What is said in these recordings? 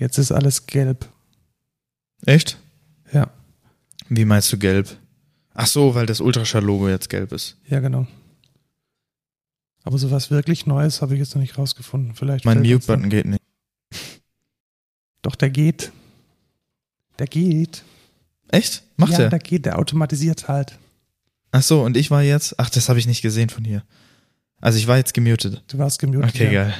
Jetzt ist alles gelb. Echt? Ja. Wie meinst du gelb? Ach so, weil das Ultraschall-Logo jetzt gelb ist. Ja, genau. Aber so was wirklich Neues habe ich jetzt noch nicht rausgefunden. Vielleicht Mein Mute-Button geht nicht. Doch, der geht. Der geht. Echt? Macht ja, er? der geht, der automatisiert halt. Ach so, und ich war jetzt. Ach, das habe ich nicht gesehen von hier. Also ich war jetzt gemutet. Du warst gemutet. Okay, ja. geil.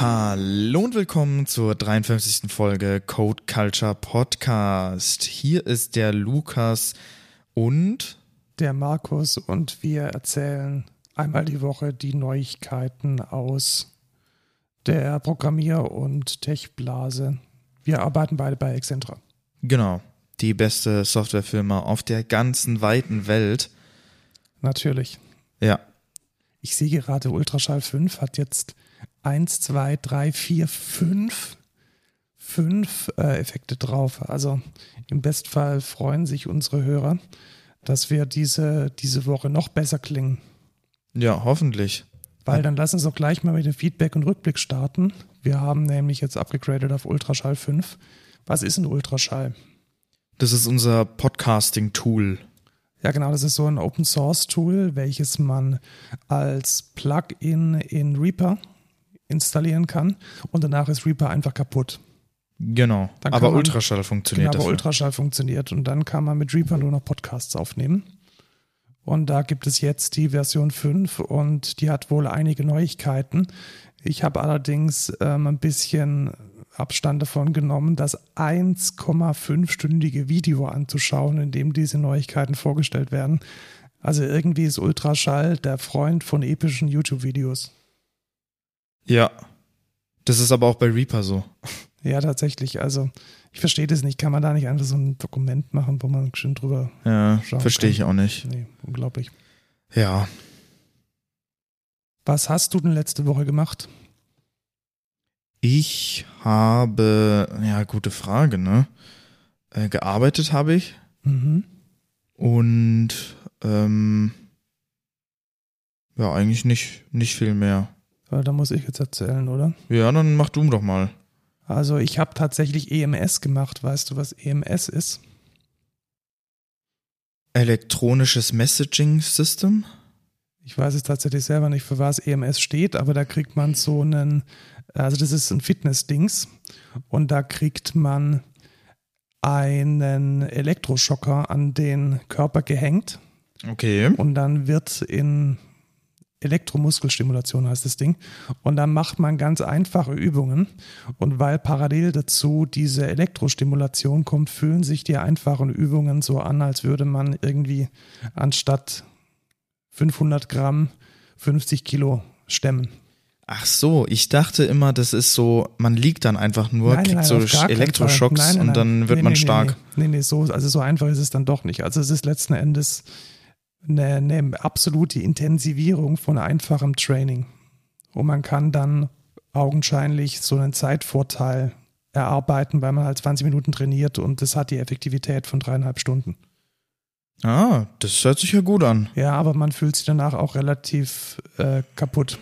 Hallo und willkommen zur 53. Folge Code Culture Podcast. Hier ist der Lukas und Der Markus und wir erzählen einmal die Woche die Neuigkeiten aus der Programmier- und Tech-Blase. Wir arbeiten beide bei Excentra. genau, die beste Softwarefirma auf der ganzen weiten Welt. Natürlich. Ja, Ich sehe gerade, Ultraschall 5 hat jetzt 1, 2, 3, 4, 5, 5 äh, Effekte drauf. Also im Bestfall freuen sich unsere Hörer, dass wir diese, diese Woche noch besser klingen. ja, hoffentlich. Weil dann lass uns doch gleich mal mit dem Feedback und Rückblick starten. Wir haben nämlich jetzt abgegradet auf Ultraschall 5. Was ist ein Ultraschall? Das ist unser Podcasting-Tool. Ja, genau, das ist so ein Open Source Tool, welches man als Plugin in Reaper installieren kann und danach ist Reaper einfach kaputt. Genau. Aber man- Ultraschall funktioniert Genau, aber. Ultraschall funktioniert und dann kann man mit Reaper nur noch Podcasts aufnehmen. Und da gibt es jetzt die Version 5 und die hat wohl einige Neuigkeiten. Ich habe allerdings ähm, ein bisschen Abstand davon genommen, das 1,5-stündige Video anzuschauen, in dem diese Neuigkeiten vorgestellt werden. Also irgendwie ist Ultraschall der Freund von epischen YouTube-Videos. Ja. Das ist aber auch bei Reaper so. Ja, tatsächlich. Also ich verstehe das nicht. Kann man da nicht einfach so ein Dokument machen, wo man schön drüber. Ja, Schauen verstehe ich auch nicht. Nee, unglaublich. Ja. Was hast du denn letzte Woche gemacht? Ich habe, ja, gute Frage, ne? Äh, gearbeitet habe ich Mhm. und ähm, ja, eigentlich nicht, nicht viel mehr. Aber da muss ich jetzt erzählen, oder? Ja, dann mach du doch mal. Also ich habe tatsächlich EMS gemacht. Weißt du, was EMS ist? Elektronisches Messaging System? Ich weiß es tatsächlich selber nicht, für was EMS steht, aber da kriegt man so einen, also das ist ein Fitness-Dings und da kriegt man einen Elektroschocker an den Körper gehängt Okay. und dann wird in Elektromuskelstimulation heißt das Ding. Und dann macht man ganz einfache Übungen. Und weil parallel dazu diese Elektrostimulation kommt, fühlen sich die einfachen Übungen so an, als würde man irgendwie anstatt 500 Gramm 50 Kilo stemmen. Ach so, ich dachte immer, das ist so, man liegt dann einfach nur, kriegt so auf gar keinen Elektroschocks. Nein, nein, und nein. dann wird Nee, man nee, stark. Nee, nee, nee, so, also so einfach ist es dann doch nicht. Also es ist letzten Endes eine, eine absolute Intensivierung von einfachem Training. Und man kann dann augenscheinlich so einen Zeitvorteil erarbeiten, weil man halt 20 Minuten trainiert und das hat die Effektivität von dreieinhalb Stunden. Ah, das hört sich ja gut an. Ja, aber man fühlt sich danach auch relativ äh, kaputt.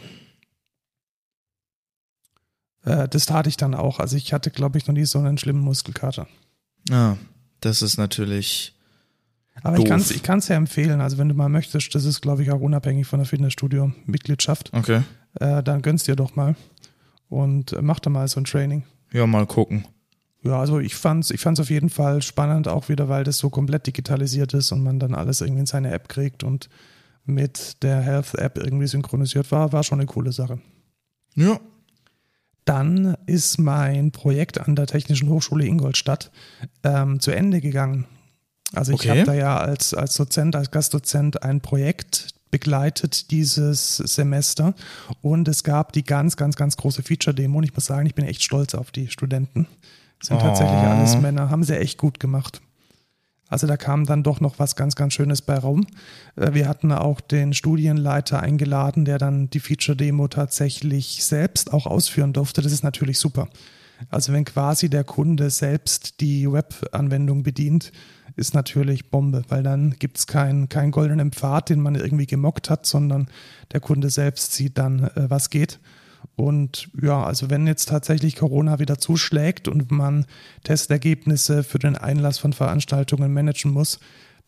Äh, das tat ich dann auch. Also ich hatte, glaube ich, noch nie so einen schlimmen Muskelkater. Ah, das ist natürlich. Aber ich Doof. kann es ich ja empfehlen. Also wenn du mal möchtest, das ist, glaube ich, auch unabhängig von der Fitnessstudio-Mitgliedschaft, Okay. äh, dann gönnst dir doch mal und äh, mach da mal so ein Training. Ja, mal gucken. Ja, also ich fand's, ich fand's auf jeden Fall spannend, auch wieder, weil das so komplett digitalisiert ist und man dann alles irgendwie in seine App kriegt und mit der Health-App irgendwie synchronisiert war, war schon eine coole Sache. Ja. Dann ist mein Projekt an der Technischen Hochschule Ingolstadt ähm, zu Ende gegangen. Also ich Okay. habe da ja als, als Dozent, als Gastdozent ein Projekt begleitet dieses Semester und es gab die ganz, ganz, ganz große Feature-Demo und ich muss sagen, ich bin echt stolz auf die Studenten. Sind tatsächlich Oh. alles Männer, haben sie echt gut gemacht. Also da kam dann doch noch was ganz, ganz Schönes bei rum. Äh, Wir hatten auch den Studienleiter eingeladen, der dann die Feature-Demo tatsächlich selbst auch ausführen durfte. Das ist natürlich super. Also wenn quasi der Kunde selbst die Web-Anwendung bedient, ist natürlich Bombe, weil dann gibt es keinen kein goldenen Pfad, den man irgendwie gemockt hat, sondern der Kunde selbst sieht dann, äh, was geht. Und ja, also wenn jetzt tatsächlich Corona wieder zuschlägt und man Testergebnisse für den Einlass von Veranstaltungen managen muss,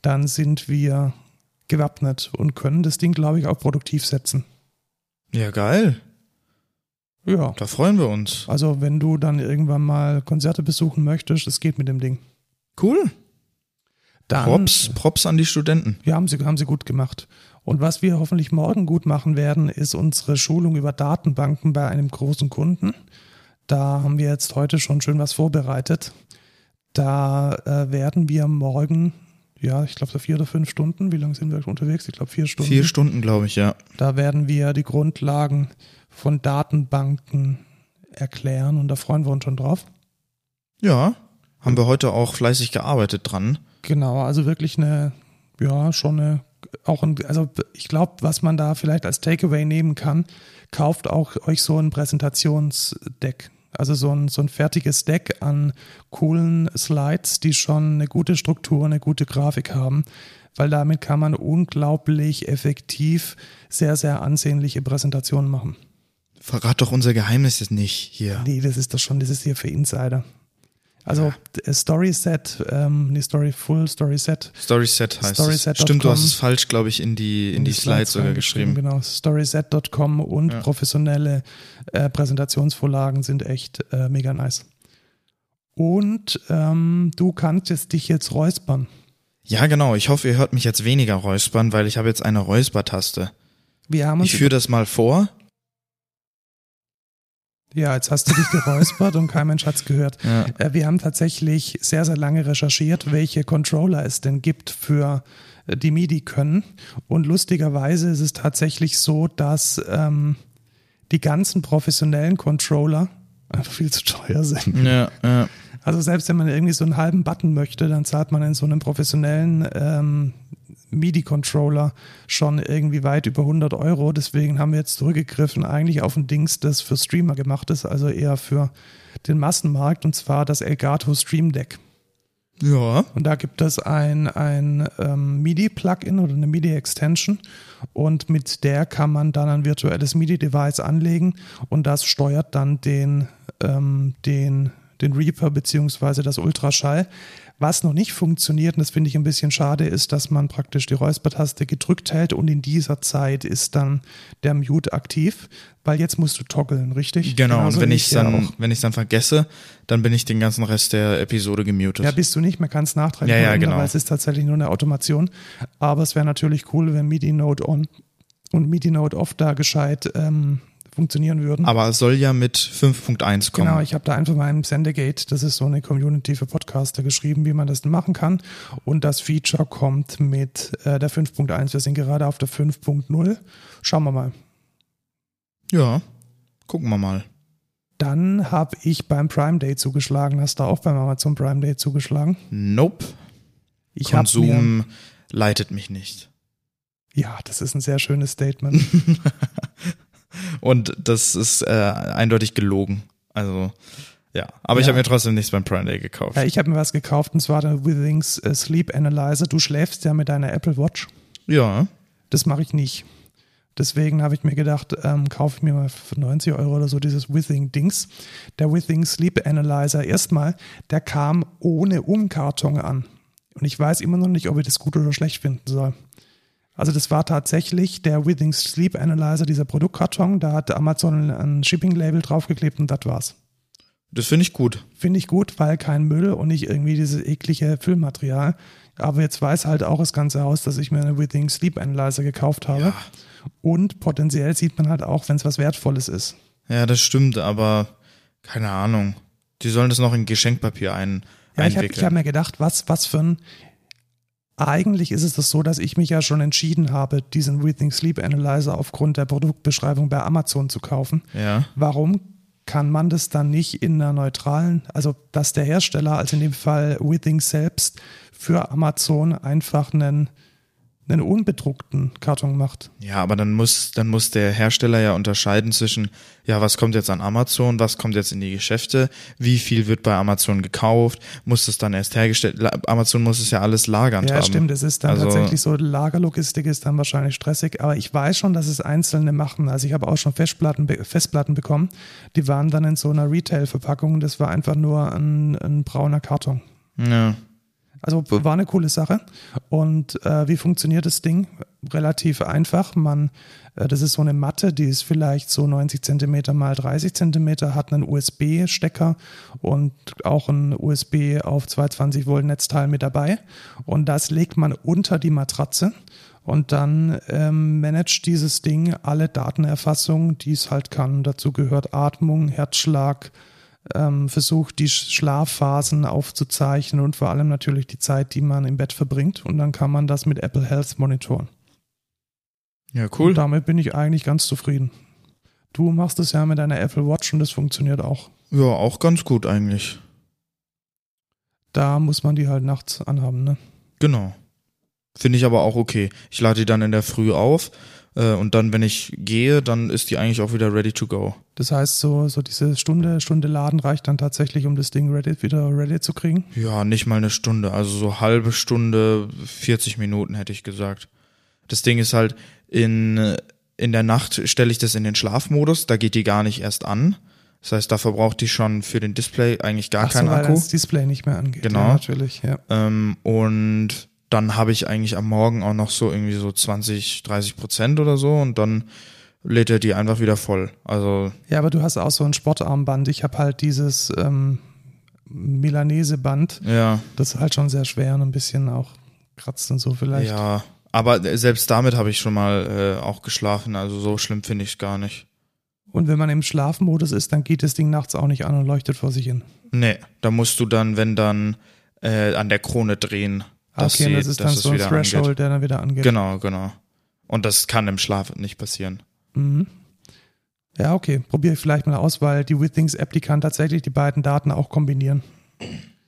dann sind wir gewappnet und können das Ding, glaube ich, auch produktiv setzen. Ja, geil. Ja. Da freuen wir uns. Also wenn du dann irgendwann mal Konzerte besuchen möchtest, es geht mit dem Ding. Cool. Dann, Props, Props an die Studenten. Ja, haben sie, haben sie gut gemacht. Und was wir hoffentlich morgen gut machen werden, ist unsere Schulung über Datenbanken bei einem großen Kunden. Da haben wir jetzt heute schon schön was vorbereitet. Da äh, werden wir morgen, ja, ich glaube so vier oder fünf Stunden, wie lange sind wir unterwegs? Ich glaube vier Stunden. Vier Stunden, glaube ich, ja. Da werden wir die Grundlagen von Datenbanken erklären und da freuen wir uns schon drauf. Ja, haben wir heute auch fleißig gearbeitet dran. Genau, also wirklich eine, ja, schon eine, auch ein, also ich glaube, was man da vielleicht als Takeaway nehmen kann, kauft auch euch so ein Präsentationsdeck. Also so ein, so ein fertiges Deck an coolen Slides, die schon eine gute Struktur, eine gute Grafik haben, weil damit kann man unglaublich effektiv sehr, sehr ansehnliche Präsentationen machen. Verrat doch unser Geheimnis jetzt nicht hier. Nee, das ist doch schon, das ist hier für Insider. Also ja. Story Set, ähm, nee, Story Full, Story Set. Story Set heißt Storyset. es. Stimmt, du hast es falsch, glaube ich, in die, in, in die, die Slides, Slides sogar geschrieben. Genau, storyset.com und ja. professionelle äh, Präsentationsvorlagen sind echt äh, mega nice. Und ähm, du kannst dich jetzt räuspern. Ja, genau. Ich hoffe, ihr hört mich jetzt weniger räuspern, weil ich habe jetzt eine Räuspertaste. Wir haben uns ich führe das mal vor. Ja, jetzt hast du dich geräuspert und kein Mensch hat's gehört. Ja. Äh, wir haben tatsächlich sehr, sehr lange recherchiert, welche Controller es denn gibt für äh, die MIDI können. Und lustigerweise ist es tatsächlich so, dass ähm, die ganzen professionellen Controller einfach viel zu teuer sind. Ja, ja. Also selbst wenn man irgendwie so einen halben Button möchte, dann zahlt man in so einem professionellen ähm, MIDI-Controller schon irgendwie weit über 100 Euro. Deswegen haben wir jetzt zurückgegriffen eigentlich auf ein Dings, das für Streamer gemacht ist, also eher für den Massenmarkt, und zwar das Elgato Stream Deck. Ja. Und da gibt es ein, ein ähm, MIDI-Plugin oder eine MIDI-Extension und mit der kann man dann ein virtuelles MIDI-Device anlegen und das steuert dann den, ähm, den, den Reaper beziehungsweise das Ultraschall. Was noch nicht funktioniert, und das finde ich ein bisschen schade, ist, dass man praktisch die Räuspertaste gedrückt hält und in dieser Zeit ist dann der Mute aktiv, weil jetzt musst du toggeln, richtig? Genau, Genauso und wenn ich dann, ja wenn ich dann vergesse, dann bin ich den ganzen Rest der Episode gemutet. Ja, bist du nicht, man kann es nachträglich ja, ja, genau. weil es ist tatsächlich nur eine Automation. Aber es wäre natürlich cool, wenn MIDI Node on und MIDI Node off da gescheit ähm, funktionieren würden. Aber es soll ja mit 5.1 kommen. Genau, ich habe da einfach mal im Sendegate, das ist so eine Community für Podcaster, geschrieben, wie man das machen kann. Und das Feature kommt mit äh, der 5.1. Wir sind gerade auf der 5.0. Schauen wir mal. Ja, gucken wir mal. Dann habe ich beim Prime Day zugeschlagen. Hast du auch beim Amazon Prime Day zugeschlagen? Nope. Ich Konsum leitet mich nicht. Ja, das ist ein sehr schönes Statement. Und das ist äh, eindeutig gelogen. Also, ja. Aber ja. ich habe mir trotzdem nichts beim Prime Day gekauft. Ja, ich habe mir was gekauft und zwar der Withings äh, Sleep Analyzer. Du schläfst ja mit deiner Apple Watch. Ja. Das mache ich nicht. Deswegen habe ich mir gedacht, ähm, kaufe ich mir mal für 90 Euro oder so dieses Withing-Dings. Der Withing Sleep Analyzer, erstmal, der kam ohne Umkarton an. Und ich weiß immer noch nicht, ob ich das gut oder schlecht finden soll. Also das war tatsächlich der Withing Sleep Analyzer, dieser Produktkarton. Da hat Amazon ein Shipping-Label draufgeklebt und das war's. Das finde ich gut. Finde ich gut, weil kein Müll und nicht irgendwie dieses eklige Füllmaterial. Aber jetzt weiß halt auch das ganze Haus, dass ich mir einen Withing Sleep Analyzer gekauft habe. Ja. Und potenziell sieht man halt auch, wenn es was Wertvolles ist. Ja, das stimmt, aber keine Ahnung. Die sollen das noch in Geschenkpapier ein, ja, einwickeln. Ich habe hab mir gedacht, was, was für ein eigentlich ist es das so, dass ich mich ja schon entschieden habe, diesen Breathing Sleep Analyzer aufgrund der Produktbeschreibung bei Amazon zu kaufen. Ja. Warum kann man das dann nicht in einer neutralen, also dass der Hersteller, also in dem Fall Withing selbst, für Amazon einfach einen, einen unbedruckten Karton macht. Ja, aber dann muss, dann muss der Hersteller ja unterscheiden zwischen, ja, was kommt jetzt an Amazon, was kommt jetzt in die Geschäfte, wie viel wird bei Amazon gekauft, muss das dann erst hergestellt, Amazon muss es ja alles lagern Ja, haben. stimmt, es ist dann Also- tatsächlich so, Lagerlogistik ist dann wahrscheinlich stressig, aber ich weiß schon, dass es Einzelne machen. Also ich habe auch schon Festplatten, Festplatten bekommen, die waren dann in so einer Retail-Verpackung, das war einfach nur ein, ein brauner Karton. Ja. Also war eine coole Sache. Und äh, wie funktioniert das Ding? Relativ einfach. Man, äh, das ist so eine Matte, die ist vielleicht so 90 Zentimeter mal 30 Zentimeter, hat einen USB-Stecker und auch ein USB auf 220 Volt Netzteil mit dabei. Und das legt man unter die Matratze. Und dann ähm, managt dieses Ding alle Datenerfassungen, die es halt kann. Dazu gehört Atmung, Herzschlag, ähm, versucht, die Sch- Schlafphasen aufzuzeichnen und vor allem natürlich die Zeit, die man im Bett verbringt. Und dann kann man das mit Apple Health monitoren. Ja, cool. Und damit bin ich eigentlich ganz zufrieden. Du machst es ja mit deiner Apple Watch und das funktioniert auch. Ja, auch ganz gut eigentlich. Da muss man die halt nachts anhaben, ne? Genau. Finde ich aber auch okay. Ich lade die dann in der Früh auf und dann, wenn ich gehe, dann ist die eigentlich auch wieder ready to go. Das heißt, so, so diese Stunde, Stunde Laden reicht dann tatsächlich, um das Ding ready, wieder ready zu kriegen. Ja, nicht mal eine Stunde, also so halbe Stunde, 40 Minuten hätte ich gesagt. Das Ding ist halt, in, in der Nacht stelle ich das in den Schlafmodus, da geht die gar nicht erst an. Das heißt, da verbraucht die schon für den Display eigentlich gar Ach so, keinen weil Akku. das Display nicht mehr angeht. Genau. Ja, natürlich, ja. Ähm, und dann habe ich eigentlich am Morgen auch noch so irgendwie so 20, 30 Prozent oder so und dann lädt er die einfach wieder voll. Also Ja, aber du hast auch so ein Sportarmband. Ich habe halt dieses ähm, Milanese-Band. ja, Das ist halt schon sehr schwer und ein bisschen auch kratzt und so vielleicht. ja. Aber selbst damit habe ich schon mal äh, auch geschlafen. Also so schlimm finde ich es gar nicht. Und wenn man im Schlafmodus ist, dann geht das Ding nachts auch nicht an und leuchtet vor sich hin. Nee, da musst du dann, wenn dann, äh, an der Krone drehen. Dass okay, sie- das ist dann so ein Threshold, angeht. der dann wieder angeht. Genau, genau. Und das kann im Schlaf nicht passieren. Mhm. Ja, okay. Probiere ich vielleicht mal aus, weil die Withings App, die kann tatsächlich die beiden Daten auch kombinieren.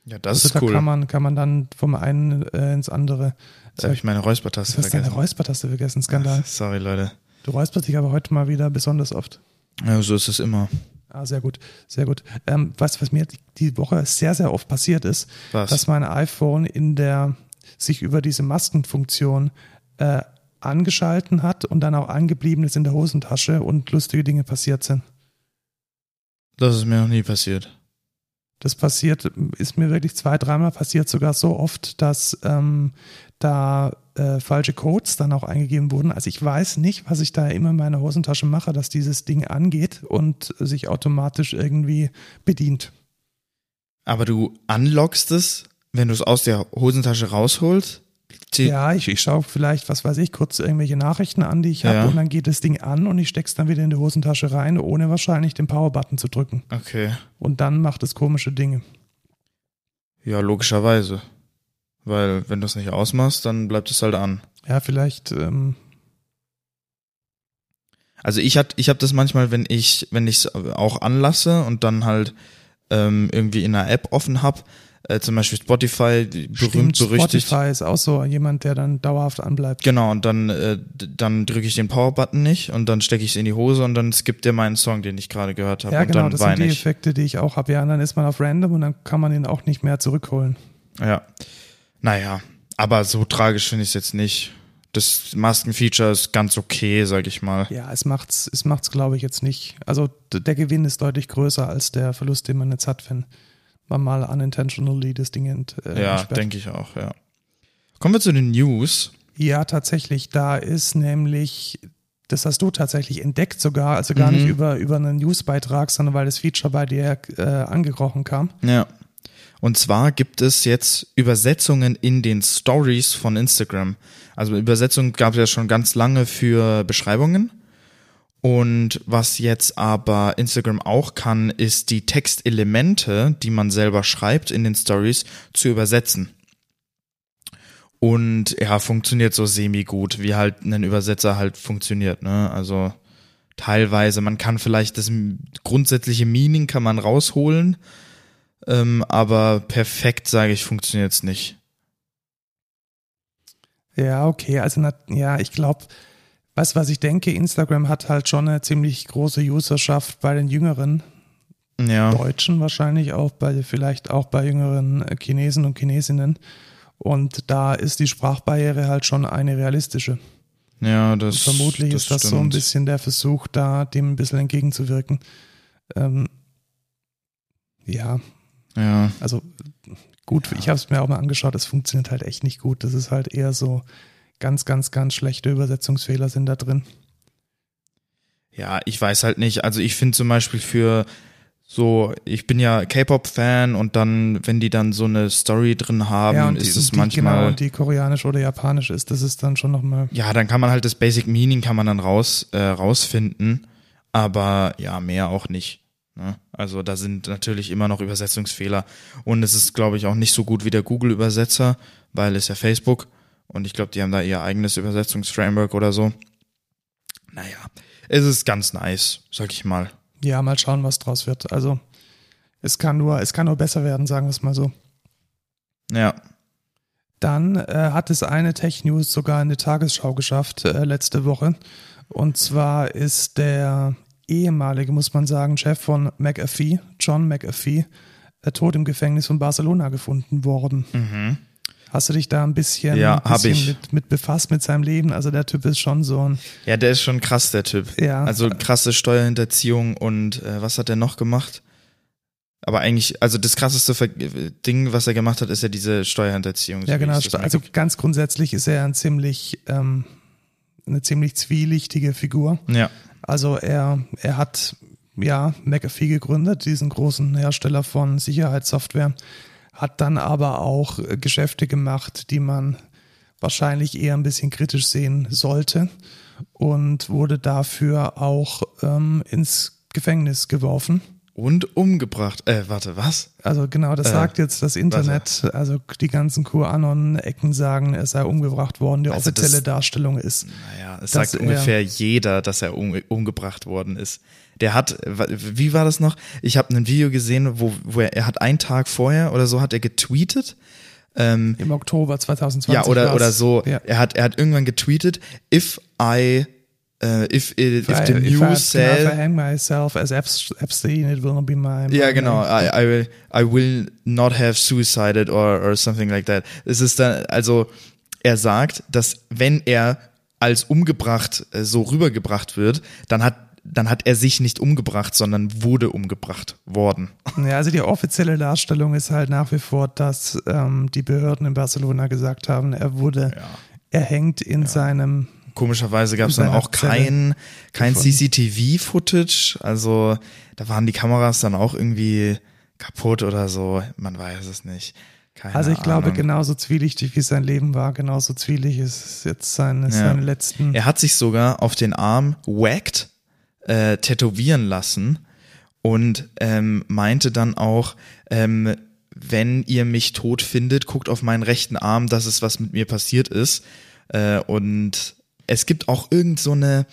Ja, das also ist da cool. kann man, kann man dann vom einen äh, ins andere. Jetzt habe ich meine Räuspertaste Du hast deine vergessen. Räuspertaste vergessen, Skandal. Sorry, Leute. Du räusperst dich aber heute mal wieder besonders oft. Ja, so ist es immer. Ah, sehr gut, sehr gut. Ähm, was, was mir die- die Woche sehr, sehr oft passiert ist, Was? dass mein iPhone in der sich über diese Maskenfunktion äh, angeschalten hat und dann auch angeblieben ist in der Hosentasche und lustige Dinge passiert sind. Das ist mir noch nie passiert. Das passiert, ist mir wirklich zwei, dreimal passiert, sogar so oft, dass ähm, da äh, falsche Codes dann auch eingegeben wurden. Also ich weiß nicht, was ich da immer in meiner Hosentasche mache, dass dieses Ding angeht und sich automatisch irgendwie bedient. Aber du unlockst es, wenn du es aus der Hosentasche rausholst? Ja, ich, ich schaue vielleicht, was weiß ich, kurz irgendwelche Nachrichten an, die ich habe Ja. und dann geht das Ding an und ich steck's dann wieder in die Hosentasche rein, ohne wahrscheinlich den Power-Button zu drücken. Okay. Und dann macht es komische Dinge. Ja, logischerweise. Weil wenn du es nicht ausmachst, dann bleibt es halt an. Ja, vielleicht, ähm, Also ich hat, ich habe das manchmal, wenn ich, wenn ich es auch anlasse und dann halt ähm, irgendwie in einer App offen hab, äh, zum Beispiel Spotify, berühmt stimmt, berüchtigt. Spotify ist auch so jemand, der dann dauerhaft anbleibt. Genau, und dann, äh, dann drücke ich den Power-Button nicht und dann stecke ich es in die Hose und dann skippt der meinen Song, den ich gerade gehört habe. Ja, und genau, dann das sind weine die ich. Effekte, die ich auch habe. Ja, und dann ist man auf Random und dann kann man ihn auch nicht mehr zurückholen. Ja. Naja, aber so tragisch finde ich es jetzt nicht. Das Maskenfeature ist ganz okay, sag ich mal. Ja, es macht's, es macht's, glaube ich, jetzt nicht. Also der Gewinn ist deutlich größer als der Verlust, den man jetzt hat, wenn man mal unintentionally das Ding ent, äh, Ja, denke ich auch, ja. Kommen wir zu den News. Ja, tatsächlich. Da ist nämlich, das hast du tatsächlich entdeckt sogar, also gar Mhm. nicht über, über einen Newsbeitrag, sondern weil das Feature bei dir äh, angekrochen kam. Ja. Und zwar gibt es jetzt Übersetzungen in den Stories von Instagram. Also Übersetzungen gab es ja schon ganz lange für Beschreibungen. Und was jetzt aber Instagram auch kann, ist die Textelemente, die man selber schreibt in den Stories, zu übersetzen. Und ja, funktioniert so semi-gut, wie halt ein Übersetzer halt funktioniert, ne? Also teilweise, man kann vielleicht das grundsätzliche Meaning kann man rausholen, ähm, aber perfekt, sage ich, funktioniert's nicht. Ja, okay. Also, na, ja, ich glaube, weißt du, was ich denke? Instagram hat halt schon eine ziemlich große Userschaft bei den Jüngeren. Ja. Deutschen wahrscheinlich auch bei, vielleicht auch bei jüngeren Chinesen und Chinesinnen. Und da ist die Sprachbarriere halt schon eine realistische. Ja, das Und vermutlich das ist das so ein stimmt. bisschen der Versuch, da dem ein bisschen entgegenzuwirken. Ähm, ja, Ja, also gut, ich habe es mir auch mal angeschaut, es funktioniert halt echt nicht gut. Das ist halt eher so ganz, ganz, ganz schlechte Übersetzungsfehler sind da drin. ja, ich weiß halt nicht. Also ich finde zum Beispiel für so, ich bin ja K-Pop-Fan und dann, wenn die dann so eine Story drin haben, ja, und ist die, es die, manchmal. Genau, und die koreanisch oder japanisch ist, das ist dann schon nochmal. ja, dann kann man halt das Basic Meaning kann man dann raus äh, rausfinden, aber ja, mehr auch nicht. Ne? Also da sind natürlich immer noch Übersetzungsfehler und es ist, glaube ich, auch nicht so gut wie der Google-Übersetzer, weil es ja Facebook und ich glaube, die haben da ihr eigenes Übersetzungsframework oder so. Naja, es ist ganz nice, sag ich mal. Ja, mal schauen, was draus wird. Also es kann nur, es kann nur besser werden, sagen wir es mal so. Ja, Dann äh, hat es eine Tech News sogar in die Tagesschau geschafft äh, letzte Woche. Und zwar ist der ehemalige, muss man sagen, Chef von McAfee, John McAfee, äh, tot im Gefängnis von Barcelona gefunden worden. Hast du dich da ein bisschen. Ja, ein bisschen ich. Mit, mit befasst mit seinem Leben? Also der Typ ist schon so ein, Ja, der ist schon krass, der Typ. Ja. Also krasse Steuerhinterziehung und äh, was hat er noch gemacht? Aber eigentlich, also das krasseste Ver Ding, was er gemacht hat, ist ja diese Steuerhinterziehung. so ja genau, also ganz grundsätzlich ist er ein ziemlich, ähm, eine ziemlich zwielichtige Figur. ja, Also er, er hat ja McAfee gegründet, diesen großen Hersteller von Sicherheitssoftware, hat dann aber auch äh, Geschäfte gemacht, die man wahrscheinlich eher ein bisschen kritisch sehen sollte und wurde dafür auch ähm, ins Gefängnis geworfen. und umgebracht. Äh, warte, was? Also genau, das Äh, sagt jetzt das Internet. Also die ganzen QAnon-Ecken sagen, er sei umgebracht worden. Die Also das- offizielle Darstellung ist. Naja, es sagt er- ungefähr jeder, dass er um, umgebracht worden ist. Der hat, wie war das noch? Ich habe ein Video gesehen, wo, wo er, er hat einen Tag vorher oder so hat er getweetet. Ähm, Im Oktober 2020. ja, oder, war's. oder so. Ja. Er hat, er hat irgendwann getweetet, if I, äh, if, if, I- the if I- news If I said, hang myself as Epst- Epstein, it will not be my. Ja, my genau. name. I, I will, I will not have suicided or, or something like that. Es ist dann, also, er sagt, dass wenn er als umgebracht äh, so rübergebracht wird, dann hat, dann hat er sich nicht umgebracht, sondern wurde umgebracht worden. Ja, also die offizielle Darstellung ist halt nach wie vor, dass ähm, die Behörden in Barcelona gesagt haben, er wurde erhängt in seinem. Komischerweise gab es dann auch kein, kein. CCTV-Footage. Also da waren die Kameras dann auch irgendwie kaputt oder so. Man weiß es nicht. Keine Also ich glaube, Ahnung. genauso zwielichtig wie sein Leben war, genauso zwielig ist jetzt seine, seine letzten. Er hat sich sogar auf den Arm whacked, äh, tätowieren lassen und ähm, meinte dann auch, ähm, wenn ihr mich tot findet, guckt auf meinen rechten Arm, das ist, was mit mir passiert ist. Äh, und es gibt auch irgend so eine,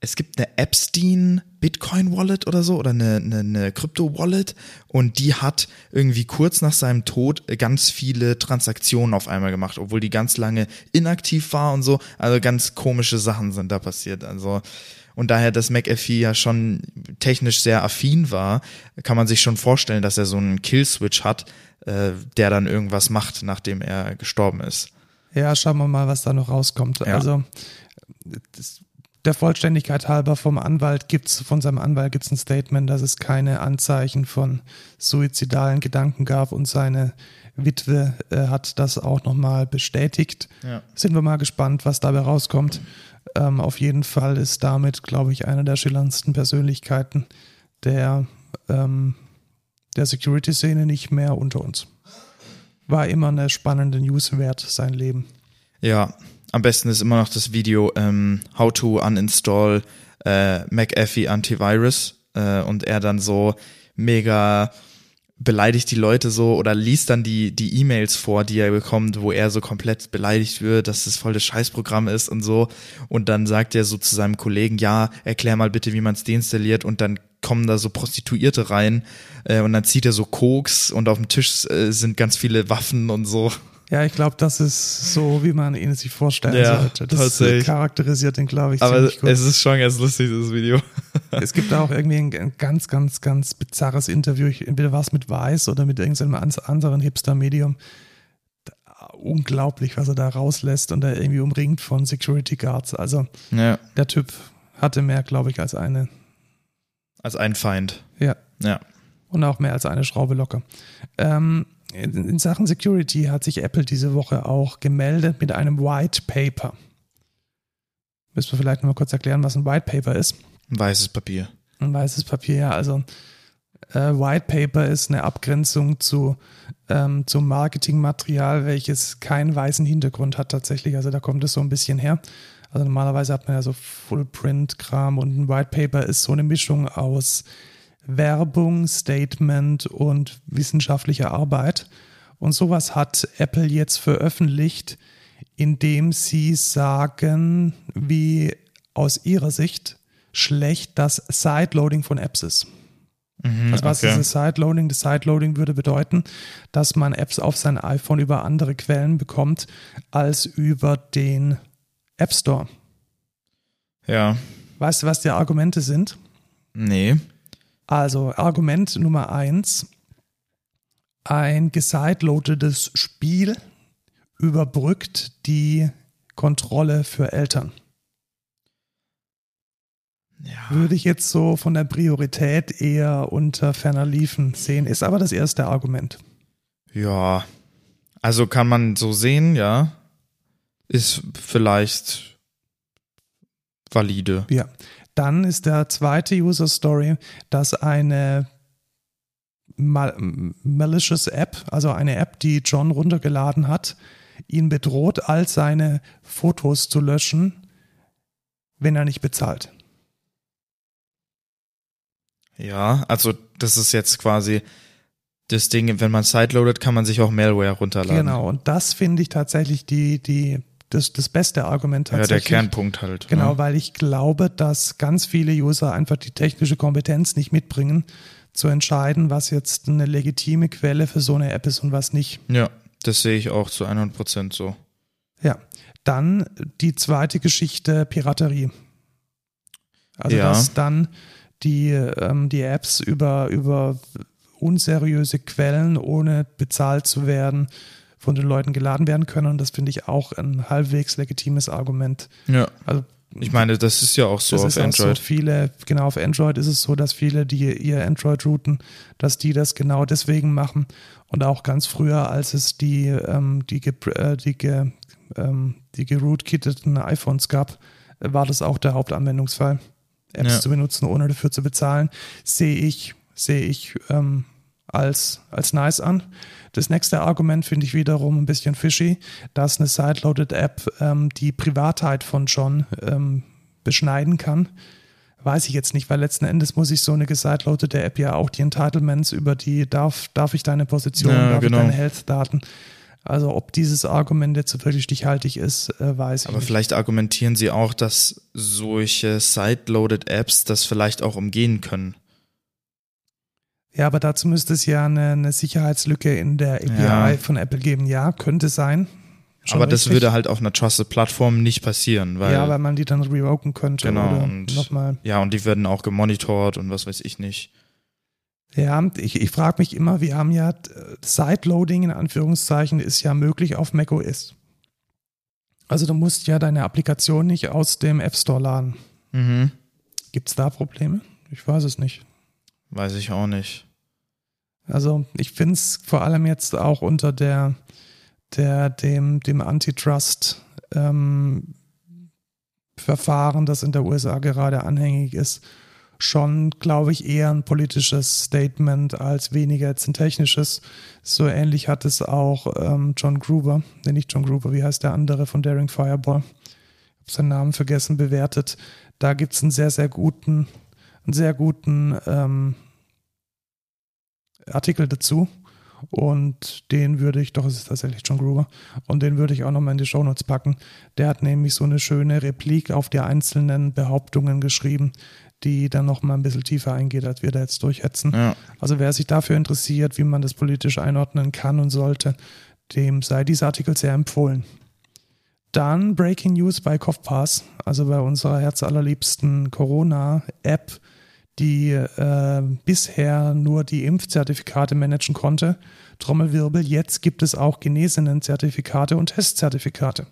es gibt eine Epstein Bitcoin Wallet oder so oder eine, eine, eine Krypto Wallet und die hat irgendwie kurz nach seinem Tod ganz viele Transaktionen auf einmal gemacht, obwohl die ganz lange inaktiv war und so. Also ganz komische Sachen sind da passiert. Also und daher, dass McAfee ja schon technisch sehr affin war, kann man sich schon vorstellen, dass er so einen Kill-Switch hat, äh, der dann irgendwas macht, nachdem er gestorben ist. Ja, schauen wir mal, was da noch rauskommt. Ja. Also das, der Vollständigkeit halber vom Anwalt gibt's, von seinem Anwalt gibt's ein Statement, dass es keine Anzeichen von suizidalen Gedanken gab und seine Witwe äh, hat das auch nochmal bestätigt. Ja. Sind wir mal gespannt, was dabei rauskommt. Ähm, auf jeden Fall ist damit, glaube ich, eine der schillerndsten Persönlichkeiten der, ähm, der Security-Szene nicht mehr unter uns. War immer eine spannende News wert, sein Leben. Ja, am besten ist immer noch das Video ähm, How to uninstall äh, McAfee Antivirus äh, und er dann so mega beleidigt die Leute so oder liest dann die die E-Mails vor, die er bekommt, wo er so komplett beleidigt wird, dass das voll das Scheißprogramm ist und so und dann sagt er so zu seinem Kollegen, ja, erklär mal bitte, wie man es deinstalliert und dann kommen da so Prostituierte rein äh, und dann zieht er so Koks und auf dem Tisch äh, sind ganz viele Waffen und so. Ja, ich glaube, das ist so, wie man ihn sich vorstellen Ja, sollte. Das tatsächlich. charakterisiert ihn, glaube ich, Aber ziemlich gut. es ist schon ganz lustig, dieses Video. Es gibt da auch irgendwie ein, ganz, ganz, ganz bizarres Interview. Ich, entweder war es mit Weiß oder mit irgendeinem anderen Hipster-Medium. Da- Unglaublich, was er da rauslässt und er irgendwie umringt von Security Guards. Also Ja. der Typ hatte mehr, glaube ich, als eine. Als ein Feind. Ja. Ja. Und auch mehr als eine Schraube locker. Ähm, in, Sachen Security hat sich Apple diese Woche auch gemeldet mit einem White Paper. Müssen wir vielleicht noch mal kurz erklären, was ein White Paper ist. Weißes Papier. Ein weißes Papier, ja. Also äh, White Paper ist eine Abgrenzung zu, ähm, zum Marketingmaterial, welches keinen weißen Hintergrund hat tatsächlich. Also da kommt es so ein bisschen her. Also normalerweise hat man ja so Full-Print-Kram und ein White Paper ist so eine Mischung aus Werbung, Statement und wissenschaftlicher Arbeit. Und sowas hat Apple jetzt veröffentlicht, indem sie sagen, wie aus ihrer Sicht schlecht das Sideloading von Apps ist. Mhm, Also was okay. ist das Sideloading? Das Sideloading würde bedeuten, dass man Apps auf sein iPhone über andere Quellen bekommt als über den App Store. Ja. Weißt du, was die Argumente sind? Nee. Also Argument Nummer eins. Ein gesideloadetes Spiel überbrückt die Kontrolle für Eltern. Ja. Würde ich jetzt so von der Priorität eher unter ferner Liefen sehen, ist aber das erste Argument. Ja. Also kann man so sehen, ja. Ist vielleicht valide. Ja. Dann ist der zweite User Story, dass eine mal malicious App, also eine App, die John runtergeladen hat, ihn bedroht, all seine Fotos zu löschen, wenn er nicht bezahlt. Ja, also das ist jetzt quasi das Ding, wenn man sideloadet, kann man sich auch Malware runterladen. Genau, und das finde ich tatsächlich die, die, das, das beste Argument Ja, der tatsächlich. Kernpunkt halt. Genau, Ja. weil ich glaube, dass ganz viele User einfach die technische Kompetenz nicht mitbringen, zu entscheiden, was jetzt eine legitime Quelle für so eine App ist und was nicht. ja, das sehe ich auch zu 100 Prozent so. Ja, dann die zweite Geschichte Piraterie. Also Ja. dass dann die, ähm, die Apps über, über unseriöse Quellen, ohne bezahlt zu werden, von den Leuten geladen werden können. Und das finde ich auch ein halbwegs legitimes Argument. Ja. Also Ich meine, das ist ja auch so auf Android. so viele, genau auf Android ist es so, dass viele, die ihr Android routen, dass die das genau deswegen machen. Und auch ganz früher, als es die, ähm, die, äh, die, ge, ähm, die gerootkitteten iPhones gab, war das auch der Hauptanwendungsfall. Apps Ja. zu benutzen, ohne dafür zu bezahlen, sehe ich, sehe ich ähm, als, als nice an. Das nächste Argument finde ich wiederum ein bisschen fishy, dass eine Sideloaded App ähm, die Privatheit von John ähm, beschneiden kann. Weiß ich jetzt nicht, weil letzten Endes muss ich so eine gesideloadete App ja auch die Entitlements über die, darf, darf ich deine Position, Ja, darf genau. ich deine Health-Daten. Also ob dieses Argument jetzt wirklich stichhaltig ist, äh, weiß ich Aber nicht. vielleicht argumentieren sie auch, dass solche sideloaded Apps das vielleicht auch umgehen können. Ja, aber dazu müsste es ja eine, eine Sicherheitslücke in der API Ja. von Apple geben. Ja, könnte sein. Schon Aber das richtig. würde halt auf einer Trusted Plattform nicht passieren, weil ja, weil man die dann revoken könnte Genau, oder und- nochmal. ja, und die werden auch gemonitort und was weiß ich nicht. Ja, ich, ich frage mich immer, wir haben ja äh, Sideloading in Anführungszeichen ist ja möglich auf macOS. Also du musst ja deine Applikation nicht aus dem App Store laden. Mhm. Gibt es da Probleme? Ich weiß es nicht. Weiß ich auch nicht. Also ich finde es vor allem jetzt auch unter der, der dem, dem Antitrust ähm, Verfahren, das in der USA gerade anhängig ist, schon, glaube ich, eher ein politisches Statement als weniger jetzt ein technisches. So ähnlich hat es auch ähm, John Gruber, nee, nicht John Gruber, wie heißt der andere von Daring Fireball? Ich habe seinen Namen vergessen, bewertet. Da gibt es einen sehr, sehr guten, einen sehr guten ähm, Artikel dazu. Und den würde ich, doch, es ist tatsächlich John Gruber, und den würde ich auch nochmal in die Shownotes packen. Der hat nämlich so eine schöne Replik auf die einzelnen Behauptungen geschrieben, die dann nochmal ein bisschen tiefer eingeht, als wir da jetzt durchhetzen. Ja. Also wer sich dafür interessiert, wie man das politisch einordnen kann und sollte, dem sei dieser Artikel sehr empfohlen. Dann Breaking News bei CoughPass, also bei unserer herzallerliebsten Corona-App, die äh, bisher nur die Impfzertifikate managen konnte. Trommelwirbel, jetzt gibt es auch Genesenen-Zertifikate und Testzertifikate.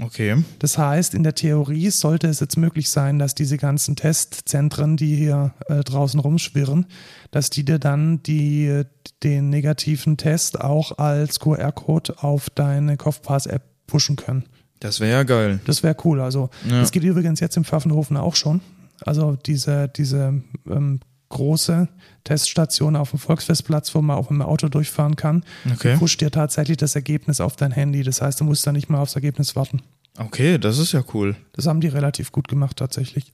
Okay. Das heißt, in der Theorie sollte es jetzt möglich sein, dass diese ganzen Testzentren, die hier äh, draußen rumschwirren, dass die dir dann die, den negativen Test auch als QR-Code auf deine CoughPass-App pushen können. Das wäre ja geil. Das wäre cool. Also, Ja. das geht übrigens jetzt im Pfaffenhofen auch schon. Also, diese, diese ähm, große Teststation auf dem Volksfestplatz, wo man auch mit dem Auto durchfahren kann, Okay. die pusht dir tatsächlich das Ergebnis auf dein Handy. Das heißt, du musst da nicht mal aufs Ergebnis warten. Okay, das ist ja cool. Das haben die relativ gut gemacht tatsächlich.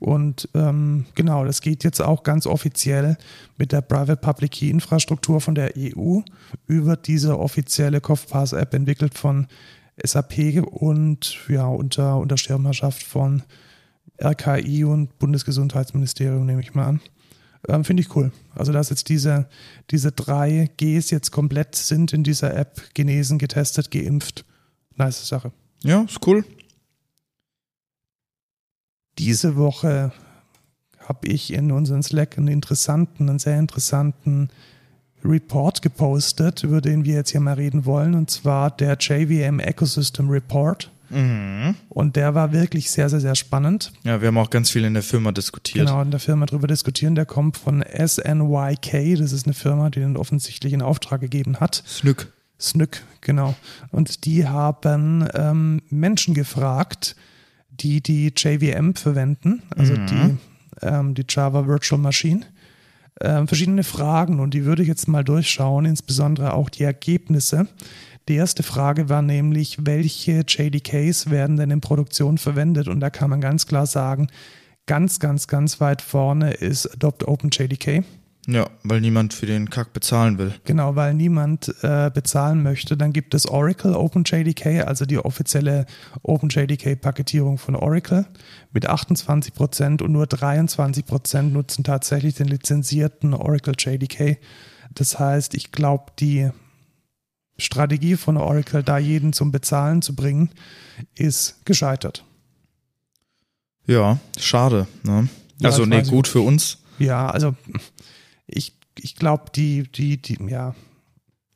Und ähm, genau, das geht jetzt auch ganz offiziell mit der Private Public Key Infrastruktur von der EU über diese offizielle CoughPass App entwickelt von SAP und ja unter, unter Schirmherrschaft von RKI und Bundesgesundheitsministerium nehme ich mal an. Ähm, Finde ich cool. Also dass jetzt diese, diese drei Gs jetzt komplett sind in dieser App, genesen, getestet, geimpft. Nice Sache. Ja, ist cool. diese Woche habe ich in unseren Slack einen interessanten, einen sehr interessanten Report gepostet, über den wir jetzt hier mal reden wollen, und zwar der JVM Ecosystem Report. Mhm. Und der war wirklich sehr, sehr, sehr spannend. Ja, wir haben auch ganz viel in der Firma diskutiert. Genau, in der Firma drüber diskutieren. Der kommt von SNYK. Das ist eine Firma, die den offensichtlich in Auftrag gegeben hat. Snück. Snyk, genau. Und die haben ähm, Menschen gefragt, die die JVM verwenden, also Mhm. die, ähm, die Java Virtual Machine, ähm, verschiedene Fragen und die würde ich jetzt mal durchschauen, insbesondere auch die Ergebnisse. Die erste Frage war nämlich, welche JDKs werden denn in Produktion verwendet? Und da kann man ganz klar sagen, ganz, ganz, ganz weit vorne ist Adopt Open JDK. Ja, weil niemand für den Kack bezahlen will. Genau, weil niemand äh, bezahlen möchte. Dann gibt es Oracle OpenJDK, also die offizielle OpenJDK-Paketierung von Oracle mit 28 Prozent und nur 23 Prozent nutzen tatsächlich den lizenzierten Oracle JDK. Das heißt, ich glaube, die Strategie von Oracle, da jeden zum Bezahlen zu bringen, ist gescheitert. Ja, schade. Ne? Ja, also, nee, gut für uns. Ja, also ich, ich glaube, die, die, die, ja,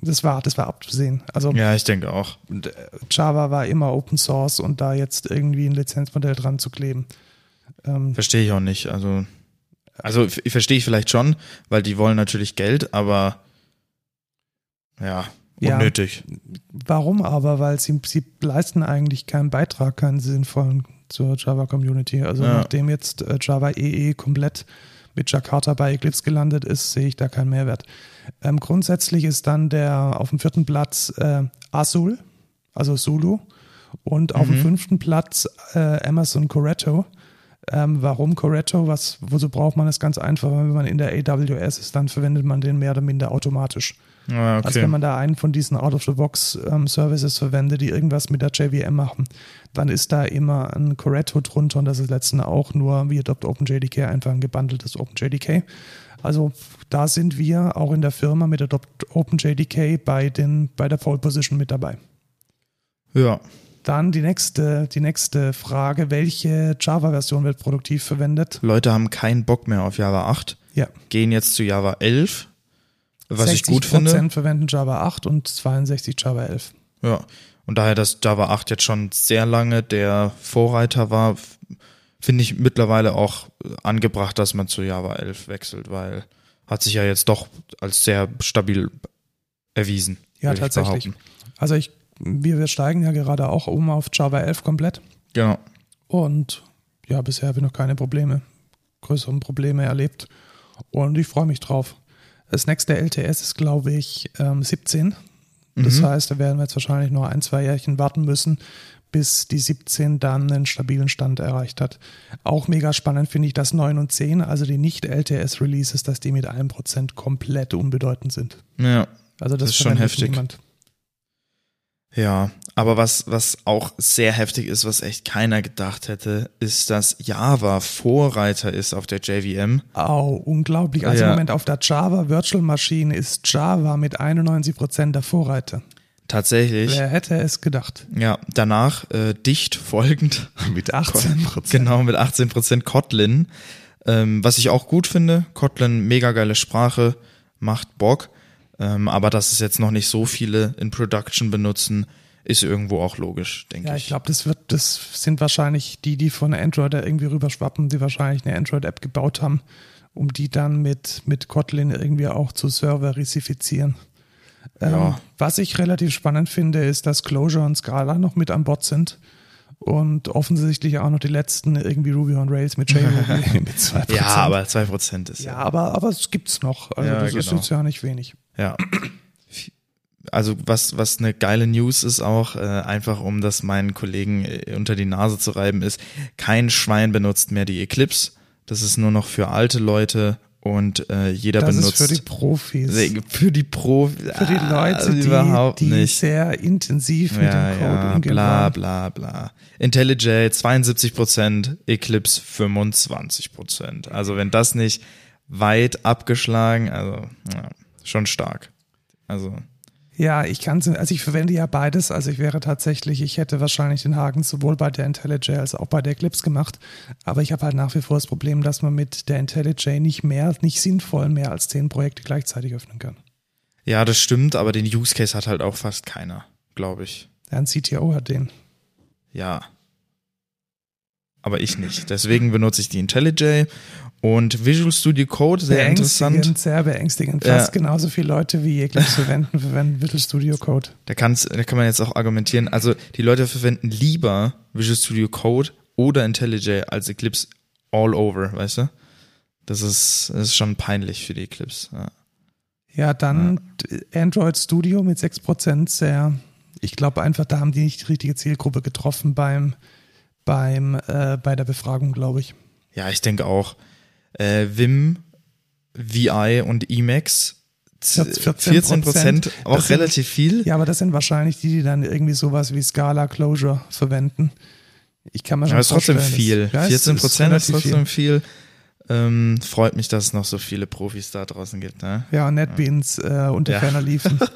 das war, das war abzusehen. Also Ja, ich denke auch. Äh, Java war immer Open Source und da jetzt irgendwie ein Lizenzmodell dran zu kleben. Ähm, Verstehe ich auch nicht. Also, also verstehe ich vielleicht schon, weil die wollen natürlich Geld, aber ja, Ja. unnötig. warum aber? Weil sie, sie leisten eigentlich keinen Beitrag, keinen sinnvollen zur Java Community. Also Ja. nachdem jetzt äh, Java EE komplett mit Jakarta bei Eclipse gelandet ist, sehe ich da keinen Mehrwert. Ähm, grundsätzlich ist dann der auf dem vierten Platz äh, Azul, also Zulu, und auf dem Mhm. fünften Platz äh, Amazon Corretto. Ähm, warum Corretto? Was, wozu braucht man das ganz einfach? Wenn man in der AWS ist, dann verwendet man den mehr oder minder automatisch. Ja, okay. Also wenn man da einen von diesen Out-of-the-Box-Services verwendet, die irgendwas mit der JVM machen, dann ist da immer ein Corretto drunter und das ist letztendlich auch nur wie Adopt OpenJDK einfach ein gebundeltes OpenJDK. Also da sind wir auch in der Firma mit Adopt OpenJDK bei, den, bei der Pole Position mit dabei. ja. Dann die nächste, die nächste Frage, welche Java-Version wird produktiv verwendet? Leute haben keinen Bock mehr auf Java 8, Ja, gehen jetzt zu Java 11, was ich 60 gut finde. verwenden Java 8 und 62 Java 11. Ja. Und daher, dass Java 8 jetzt schon sehr lange der Vorreiter war, finde ich mittlerweile auch angebracht, dass man zu Java 11 wechselt, weil hat sich ja jetzt doch als sehr stabil erwiesen. Ja, ich tatsächlich. behaupten. Also ich, wir, wir steigen ja gerade auch um auf Java 11 komplett. Genau. Und ja, bisher habe ich noch keine Probleme, größeren Probleme erlebt. Und ich freue mich drauf. Das nächste LTS ist, glaube ich, ähm, 17. Das Mhm. heißt, da werden wir jetzt wahrscheinlich noch ein, zwei Jährchen warten müssen, bis die 17 dann einen stabilen Stand erreicht hat. Auch mega spannend finde ich, dass 9 und 10, also die Nicht-LTS-Releases, dass die mit 1% komplett unbedeutend sind. Ja. Also das, Das ist schon heftig. Niemand. Ja, aber was, was auch sehr heftig ist, was echt keiner gedacht hätte, ist, dass Java Vorreiter ist auf der JVM. Au, unglaublich. Also Ja. im Moment auf der Java Virtual Machine ist Java mit 91% der Vorreiter. Tatsächlich. Wer hätte es gedacht? Ja, danach äh, dicht folgend. Mit 18 Prozent. Genau, mit 18% Kotlin. Ähm, was ich auch gut finde. Kotlin, mega geile Sprache, macht Bock. Ähm, aber dass es jetzt noch nicht so viele in Production benutzen, ist irgendwo auch logisch, denke Ja, ich. ich glaube, das wird, das sind wahrscheinlich die, die von Android da irgendwie rüberschwappen, die wahrscheinlich eine Android-App gebaut haben, um die dann mit, mit Kotlin irgendwie auch zu serverisifizieren. Ähm, Ja. Was ich relativ spannend finde, ist, dass Clojure und Scala noch mit an Bord sind und offensichtlich auch noch die letzten irgendwie Ruby on Rails mit JRuby mit 2%. ja, aber 2% ist ja, ja. aber, aber es gibt's noch. Also Ja, das ist genau. jetzt ja nicht wenig. Ja. Also was, was eine geile News ist auch, äh, einfach um das meinen Kollegen äh, unter die Nase zu reiben, ist, kein Schwein benutzt mehr die Eclipse. Das ist nur noch für alte Leute und äh, jeder Das benutzt. ist für die Profis. für die Pro Für die Leute, die, überhaupt die nicht. sehr intensiv mit ja, dem Code ja, umgehen bla bla bla. IntelliJ 72%, Eclipse 25%. Also wenn das nicht weit abgeschlagen, also ja, schon stark. Also Ja, ich kann also ich verwende ja beides. Also ich wäre tatsächlich, ich hätte wahrscheinlich den Haken sowohl bei der IntelliJ als auch bei der Eclipse gemacht. Aber ich habe halt nach wie vor das Problem, dass man mit der IntelliJ nicht mehr, nicht sinnvoll mehr als zehn Projekte gleichzeitig öffnen kann. ja, das stimmt, aber den Use Case hat halt auch fast keiner, glaube ich. Ja, Ein CTO hat den. Ja. Aber ich nicht. Deswegen benutze ich die IntelliJ und Visual Studio Code, sehr interessant. Sehr beängstigend. Ja. Fast genauso viele Leute wie Eclipse verwenden, verwenden Visual Studio Code. Da, kann's, da kann man jetzt auch argumentieren. Also die Leute verwenden lieber Visual Studio Code oder IntelliJ als Eclipse all over, weißt du? Das ist, das ist schon peinlich für die Eclipse. Ja. Ja, dann Android Studio mit 6% sehr. Ich glaube einfach, da haben die nicht die richtige Zielgruppe getroffen beim, beim, äh, bei der Befragung, glaube ich. Ja, ich denke auch. Äh, Vim, VI und Emacs. 14%. 14 Prozent, auch sind- relativ viel. Ja, aber das sind wahrscheinlich die, die dann irgendwie sowas wie Scala Closure verwenden. Ich kann mir schon Aber ist trotzdem viel. dass- Ja, es 14 Prozent ist relativ trotzdem viel. Ähm, freut mich, dass es noch so viele Profis da draußen gibt. Ne? Ja, NetBeans äh, unter Ja. ferner liefen.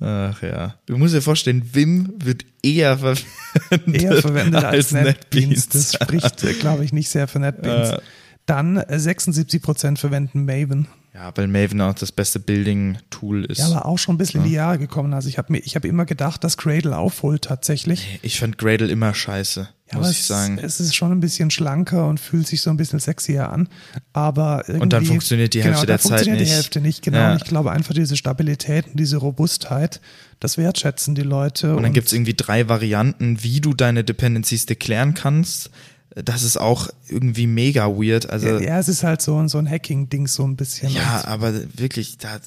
Ach ja. Du musst dir vorstellen, Vim wird eher verwendet, Eher verwendet als, NetBeans. Das spricht, äh, glaube ich, nicht sehr für NetBeans. Äh. Dann äh, 76% verwenden Maven. Ja, weil Maven auch das beste Building-Tool ist. Ja, aber auch schon ein bisschen in die Jahre gekommen. Also ich habe mir, ich habe immer gedacht, dass Gradle aufholt tatsächlich. ich fand Gradle immer scheiße, Ja, muss ich sagen. Es, es ist schon ein bisschen schlanker und fühlt sich so ein bisschen sexier an. Aber irgendwie, Und dann funktioniert die genau, Hälfte dann der Zeit funktioniert nicht. die Hälfte nicht, genau. Ja. Und ich glaube einfach diese Stabilität und diese Robustheit, das wertschätzen die Leute. Und dann gibt's irgendwie drei Varianten, wie du deine Dependencies deklären kannst. Das ist auch irgendwie mega weird. Also ja, ja, es ist halt so, ein- so ein Hacking-Ding so ein bisschen. Ja, Und- aber wirklich, da,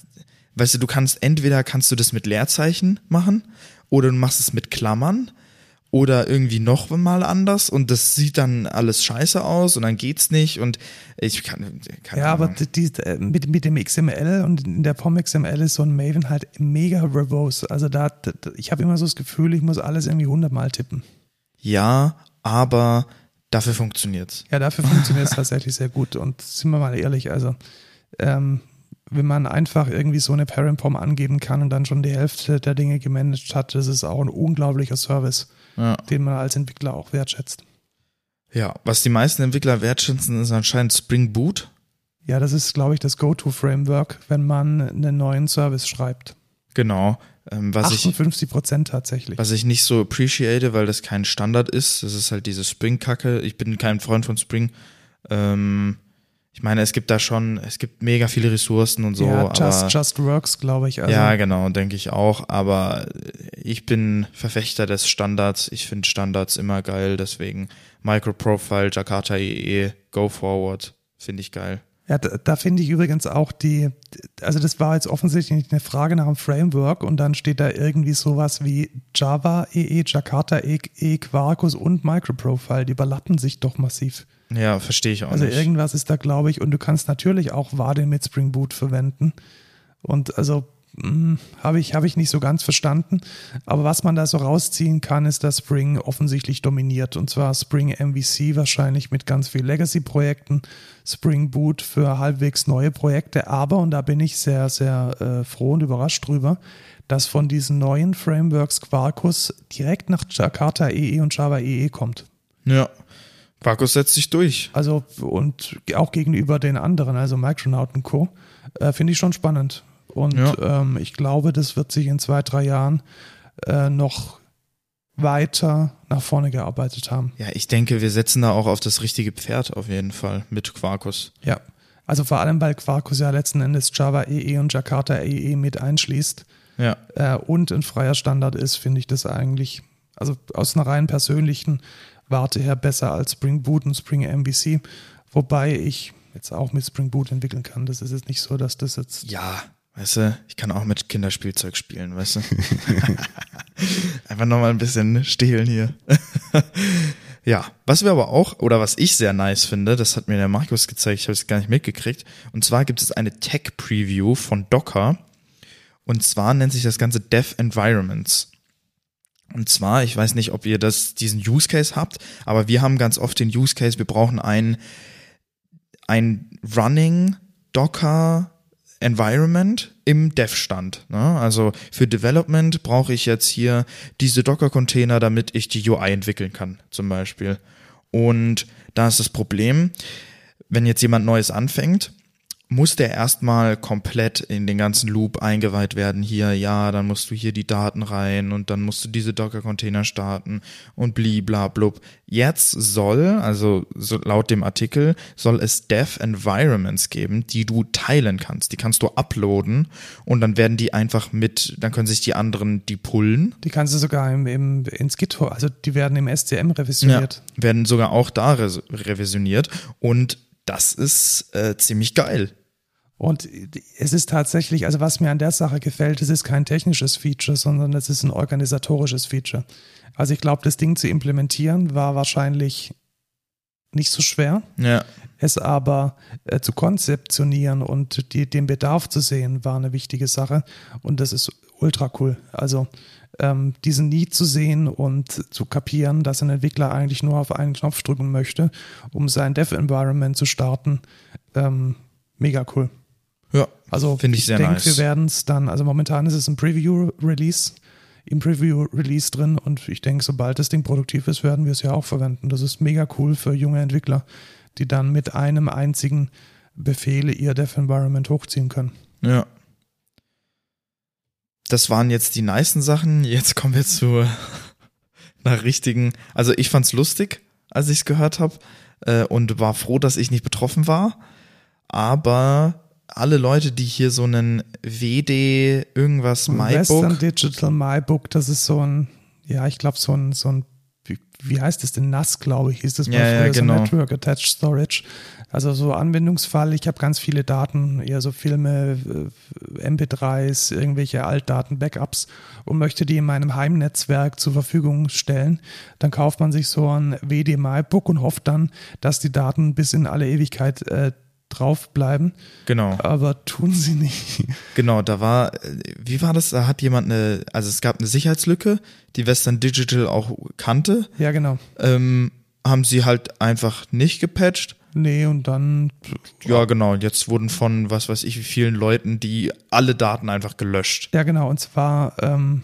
weißt du, du kannst entweder kannst du das mit Leerzeichen machen oder du machst es mit Klammern oder irgendwie noch mal anders und das sieht dann alles scheiße aus und dann geht's nicht und ich kann keine Ja, aber Ahnung. die, die, äh, mit, mit dem XML und in der POM XML ist so ein Maven halt mega verbose. Also da, da ich habe immer so das Gefühl, ich muss alles irgendwie hundertmal tippen. ja, aber dafür funktioniert's. Ja, dafür funktioniert es tatsächlich sehr gut. Und sind wir mal ehrlich, also ähm, wenn man einfach irgendwie so eine Parent-POM angeben kann und dann schon die Hälfte der Dinge gemanagt hat, das ist auch ein unglaublicher Service, Ja. den man als Entwickler auch wertschätzt. ja, was die meisten Entwickler wertschätzen, ist anscheinend Spring Boot. Ja, das ist, glaube ich, das Go-To-Framework, wenn man einen neuen Service schreibt. Genau, ähm, was ich 58 Prozent tatsächlich. Was ich nicht so appreciate, weil das kein Standard ist. Das ist halt diese Spring-Kacke. Ich bin kein Freund von Spring. Ähm, ich meine, es gibt da schon, es gibt mega viele Ressourcen und so. ja, aber, just, just works, glaube ich. Also, ja, genau, denke ich auch. Aber ich bin Verfechter des Standards. Ich finde Standards immer geil. Deswegen Microprofile, Jakarta EE, Go Forward. Finde ich geil. Ja, da, da finde ich übrigens auch die, also das war jetzt offensichtlich eine Frage nach einem Framework und dann steht da irgendwie sowas wie Java, EE, Jakarta, EE, E, Quarkus und Microprofile. Die überlappen sich doch massiv. Ja, verstehe ich auch Also nicht. irgendwas ist da, glaube ich, und du kannst natürlich auch Vardin mit Spring Boot verwenden. Und also hm, habe ich, hab ich nicht so ganz verstanden. Aber was man da so rausziehen kann, ist, dass Spring offensichtlich dominiert. Und zwar Spring MVC wahrscheinlich mit ganz viel Legacy-Projekten, Spring Boot für halbwegs neue Projekte. Aber, und da bin ich sehr, sehr äh, froh und überrascht drüber, dass von diesen neuen Frameworks Quarkus direkt nach Jakarta EE und Java EE kommt. Ja. Quarkus setzt sich durch. Also, und auch gegenüber den anderen, also Micronaut und Co., äh, finde ich schon spannend. Und Ja. ähm, ich glaube, das wird sich in zwei, drei Jahren äh, noch weiter nach vorne gearbeitet haben. Ja, ich denke, wir setzen da auch auf das richtige Pferd auf jeden Fall mit Quarkus. Ja. Also vor allem, weil Quarkus ja letzten Endes Java EE und Jakarta EE mit einschließt Ja. äh, und ein freier Standard ist, finde ich das eigentlich, also aus einer rein persönlichen Warte her besser als Spring Boot und Spring MVC. Wobei ich jetzt auch mit Spring Boot entwickeln kann. Das ist jetzt nicht so, dass das jetzt Ja, weißt du, ich kann auch mit Kinderspielzeug spielen, weißt du? Einfach nochmal ein bisschen stehlen hier. ja, was wir aber auch, oder was ich sehr nice finde, das hat mir der Markus gezeigt, ich habe es gar nicht mitgekriegt. Und zwar gibt es eine Tech-Preview von Docker. Und zwar nennt sich das Ganze Dev Environments. Und zwar, ich weiß nicht, ob ihr das, diesen Use Case habt, aber wir haben ganz oft den Use Case, wir brauchen ein, ein Running Docker Environment im Dev-Stand. Ne? Also für Development brauche ich jetzt hier diese Docker-Container, damit ich die UI entwickeln kann, zum Beispiel. Und da ist das Problem, wenn jetzt jemand Neues anfängt, muss der erstmal komplett in den ganzen Loop eingeweiht werden. Hier, ja, dann musst du hier die Daten rein und dann musst du diese Docker-Container starten und bliblablub. Jetzt soll, also so laut dem Artikel, soll es Dev-Environments geben, die du teilen kannst. Die kannst du uploaden und dann werden die einfach mit, dann können sich die anderen die pullen. Die kannst du sogar im, im, ins GitHub, also die werden im SCM revisioniert. Ja, werden sogar auch da re revisioniert und das ist äh, ziemlich geil. Und es ist tatsächlich, also was mir an der Sache gefällt, es ist kein technisches Feature, sondern es ist ein organisatorisches Feature. Also ich glaube, das Ding zu implementieren war wahrscheinlich nicht so schwer. Ja. Es aber äh, zu konzeptionieren und die, den Bedarf zu sehen, war eine wichtige Sache. Und das ist ultra cool. Also ähm, diesen Need zu sehen und zu kapieren, dass ein Entwickler eigentlich nur auf einen Knopf drücken möchte, um sein Dev-Environment zu starten, ähm, mega cool. Ja, Also Finde ich sehr denke, nice. wir werden es dann, also momentan ist es ein Preview-Release, im Preview-Release drin und ich denke, sobald das Ding produktiv ist, werden wir es ja auch verwenden. Das ist mega cool für junge Entwickler, die dann mit einem einzigen Befehl ihr Dev-Environment hochziehen können. Ja. Das waren jetzt die nicen Sachen. Jetzt kommen wir zu einer richtigen. Also ich fand's lustig, als ich es gehört habe äh, und war froh, dass ich nicht betroffen war. Aber alle Leute, die hier so einen WD irgendwas Western MyBook, Digital MyBook, das ist so ein, ja, ich glaube, so ein, so ein, wie, heißt das denn? NAS, glaube ich, hieß das mal Ja, ja, genau. so Network Attached Storage. Also so Anwendungsfall, ich habe ganz viele Daten, eher so Filme, äh, MP3s, irgendwelche Altdaten, Backups und möchte die in meinem Heimnetzwerk zur Verfügung stellen. Dann kauft man sich so ein WD MyBook und hofft dann, dass die Daten bis in alle Ewigkeit äh, drauf bleiben, genau, aber tun sie nicht. genau, da war, wie war das? Da hat jemand eine, also es gab eine Sicherheitslücke, die Western Digital auch kannte, ja, genau. ähm, haben sie halt einfach nicht gepatcht. Nee, und dann Ja, genau. Jetzt wurden von was weiß ich wie vielen Leuten die alle Daten einfach gelöscht. Ja, genau, und zwar ähm,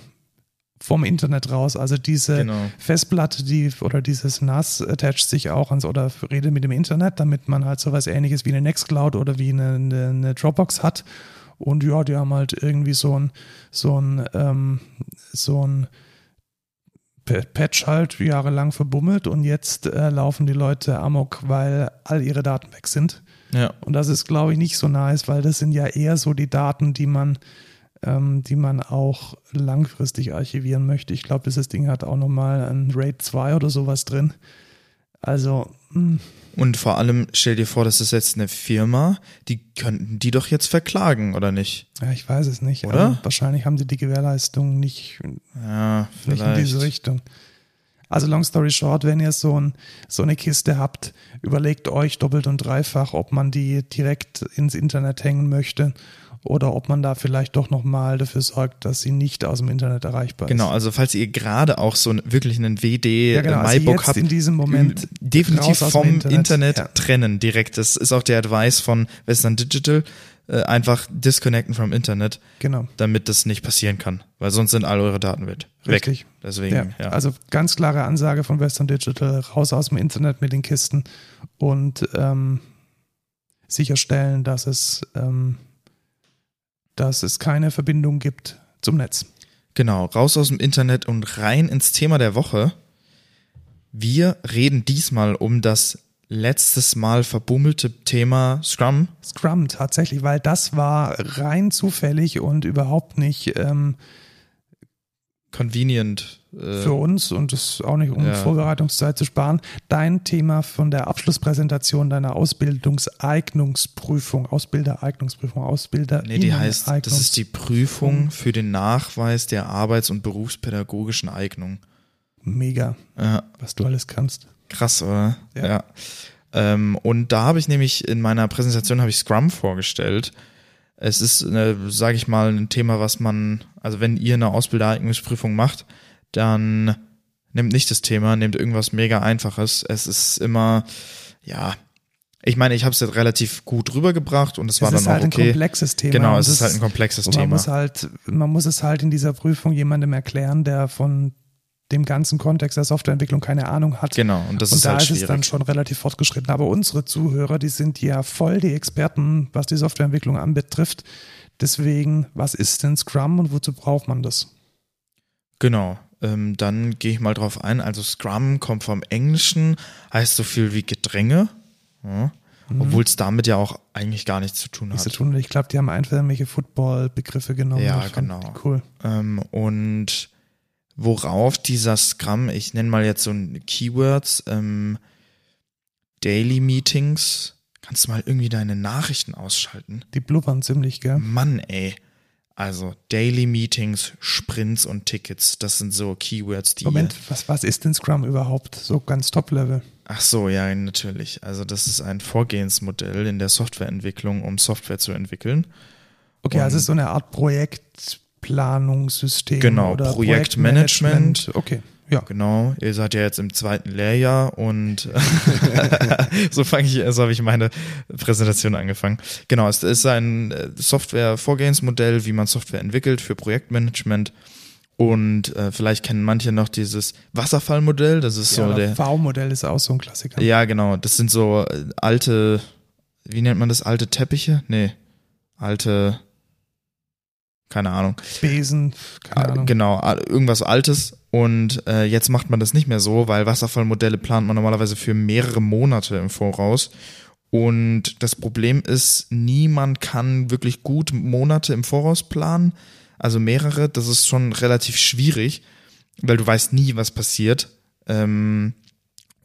vom Internet raus. Also diese Genau. Festplatte, die oder dieses NAS attached sich auch ans oder redet mit dem Internet, damit man halt sowas ähnliches wie eine Nextcloud oder wie eine, eine, eine Dropbox hat. Und ja, die haben halt irgendwie so ein, so ein, ähm, so ein Pa- Patch halt jahrelang verbummelt und jetzt äh, laufen die Leute amok, weil all ihre Daten weg sind. Ja. Und das ist, glaube ich, nicht so nice, weil das sind ja eher so die Daten, die man, ähm, die man auch langfristig archivieren möchte. Ich glaube, dieses Ding hat auch nochmal ein RAID 2 oder sowas drin. Also, mh, Und vor allem stell dir vor, das ist jetzt eine Firma, die könnten die doch jetzt verklagen, oder nicht? ja, ich weiß es nicht. Oder? Aber wahrscheinlich haben die die Gewährleistung nicht, Ja, nicht in diese. Richtung. Also long story short, wenn ihr so, ein, so eine Kiste habt, überlegt euch doppelt und dreifach, ob man die direkt ins Internet hängen möchte oder ob man da vielleicht doch nochmal dafür sorgt, dass sie nicht aus dem Internet erreichbar Genau, ist. also falls ihr gerade auch so einen, wirklich einen WD Ja, genau, also MyBook jetzt habt, in diesem Moment definitiv vom Internet, Internet. Ja. trennen direkt. Das ist auch der Advice von Western Digital. Äh, einfach disconnecten vom Internet, Genau. damit das nicht passieren kann, weil sonst sind all eure Daten weg. Richtig. Deswegen, Ja, ja. Also ganz klare Ansage von Western Digital, raus aus dem Internet mit den Kisten und ähm, sicherstellen, dass es, ähm, dass es keine Verbindung gibt zum Netz. Genau, raus aus dem Internet und rein ins Thema der Woche. Wir reden diesmal um das letztes Mal verbummelte Thema Scrum. Scrum tatsächlich, weil das war rein zufällig und überhaupt nicht ähm, Convenient. Äh, für uns und es auch nicht, um ja. Vorbereitungszeit zu sparen. Dein Thema von der Abschlusspräsentation deiner Ausbildungseignungsprüfung, Ausbildereignungsprüfung, Ausbilder. nee, die heißt, das ist die Prüfung für den Nachweis der arbeits- und berufspädagogischen Eignung. mega, Ja, was du alles kannst. krass, oder? Ja. ja. Ähm, und da habe ich nämlich in meiner Präsentation habe ich Scrum vorgestellt. Es ist, äh, sage ich mal, ein Thema, was man, also wenn ihr eine Ausbildereignungsprüfung macht, dann nehmt nicht das Thema, nehmt irgendwas mega einfaches. Es ist immer, ja, ich meine, ich habe es jetzt relativ gut rübergebracht und es war es ist dann halt auch ein okay. komplexes Thema. Genau, es ist das- halt ein komplexes man Thema. muss halt, man muss es halt in dieser Prüfung jemandem erklären, der von dem ganzen Kontext der Softwareentwicklung keine Ahnung hat. Genau, und das und ist da halt ist schwierig. es dann schon relativ fortgeschritten. Aber unsere Zuhörer, die sind ja voll die Experten, was die Softwareentwicklung anbetrifft. Deswegen, was ist denn Scrum und wozu braucht man das? Genau. Ähm, dann gehe ich mal drauf ein. Also Scrum kommt vom Englischen, heißt so viel wie Gedränge, ja, obwohl es damit ja auch eigentlich gar nichts zu tun Nichts zu hat. tun. Ich glaube, die haben einfach irgendwelche Football-Begriffe genommen. Ja, genau. Cool. Ähm, und worauf dieser Scrum, ich nenne mal jetzt so ein Keywords, ähm, Daily Meetings, kannst du mal irgendwie deine Nachrichten ausschalten? Die blubbern ziemlich, gell? Mann, ey. Also Daily Meetings, Sprints und Tickets, das sind so Keywords, die Moment, was, was ist denn Scrum überhaupt? So ganz Top-Level. Ach so, ja, natürlich. Also das ist ein Vorgehensmodell in der Softwareentwicklung, um Software zu entwickeln. Okay, also Und- es ist so eine Art Projektplanungssystem. Genau, oder Projektmanagement. Okay, ja. Genau, ihr seid ja jetzt im zweiten Lehrjahr und so fange ich, so habe ich meine Präsentation angefangen. Genau, es ist ein äh, Software-Vorgehensmodell, wie man Software entwickelt für Projektmanagement. Und äh, vielleicht kennen manche noch dieses Wasserfallmodell, das ist ja, so der. V-Modell ist auch so ein Klassiker. Ja, genau, das sind so äh, alte, wie nennt man das, alte Teppiche? Nee, alte, keine Ahnung. Besen, keine Ah, Ahnung. Genau, ah, irgendwas Altes. Und äh, jetzt macht man das nicht mehr so, weil Wasserfallmodelle plant man normalerweise für mehrere Monate im Voraus. Und das Problem ist, niemand kann wirklich gut Monate im Voraus planen. Also mehrere, das ist schon relativ schwierig, weil du weißt nie, was passiert. Ähm,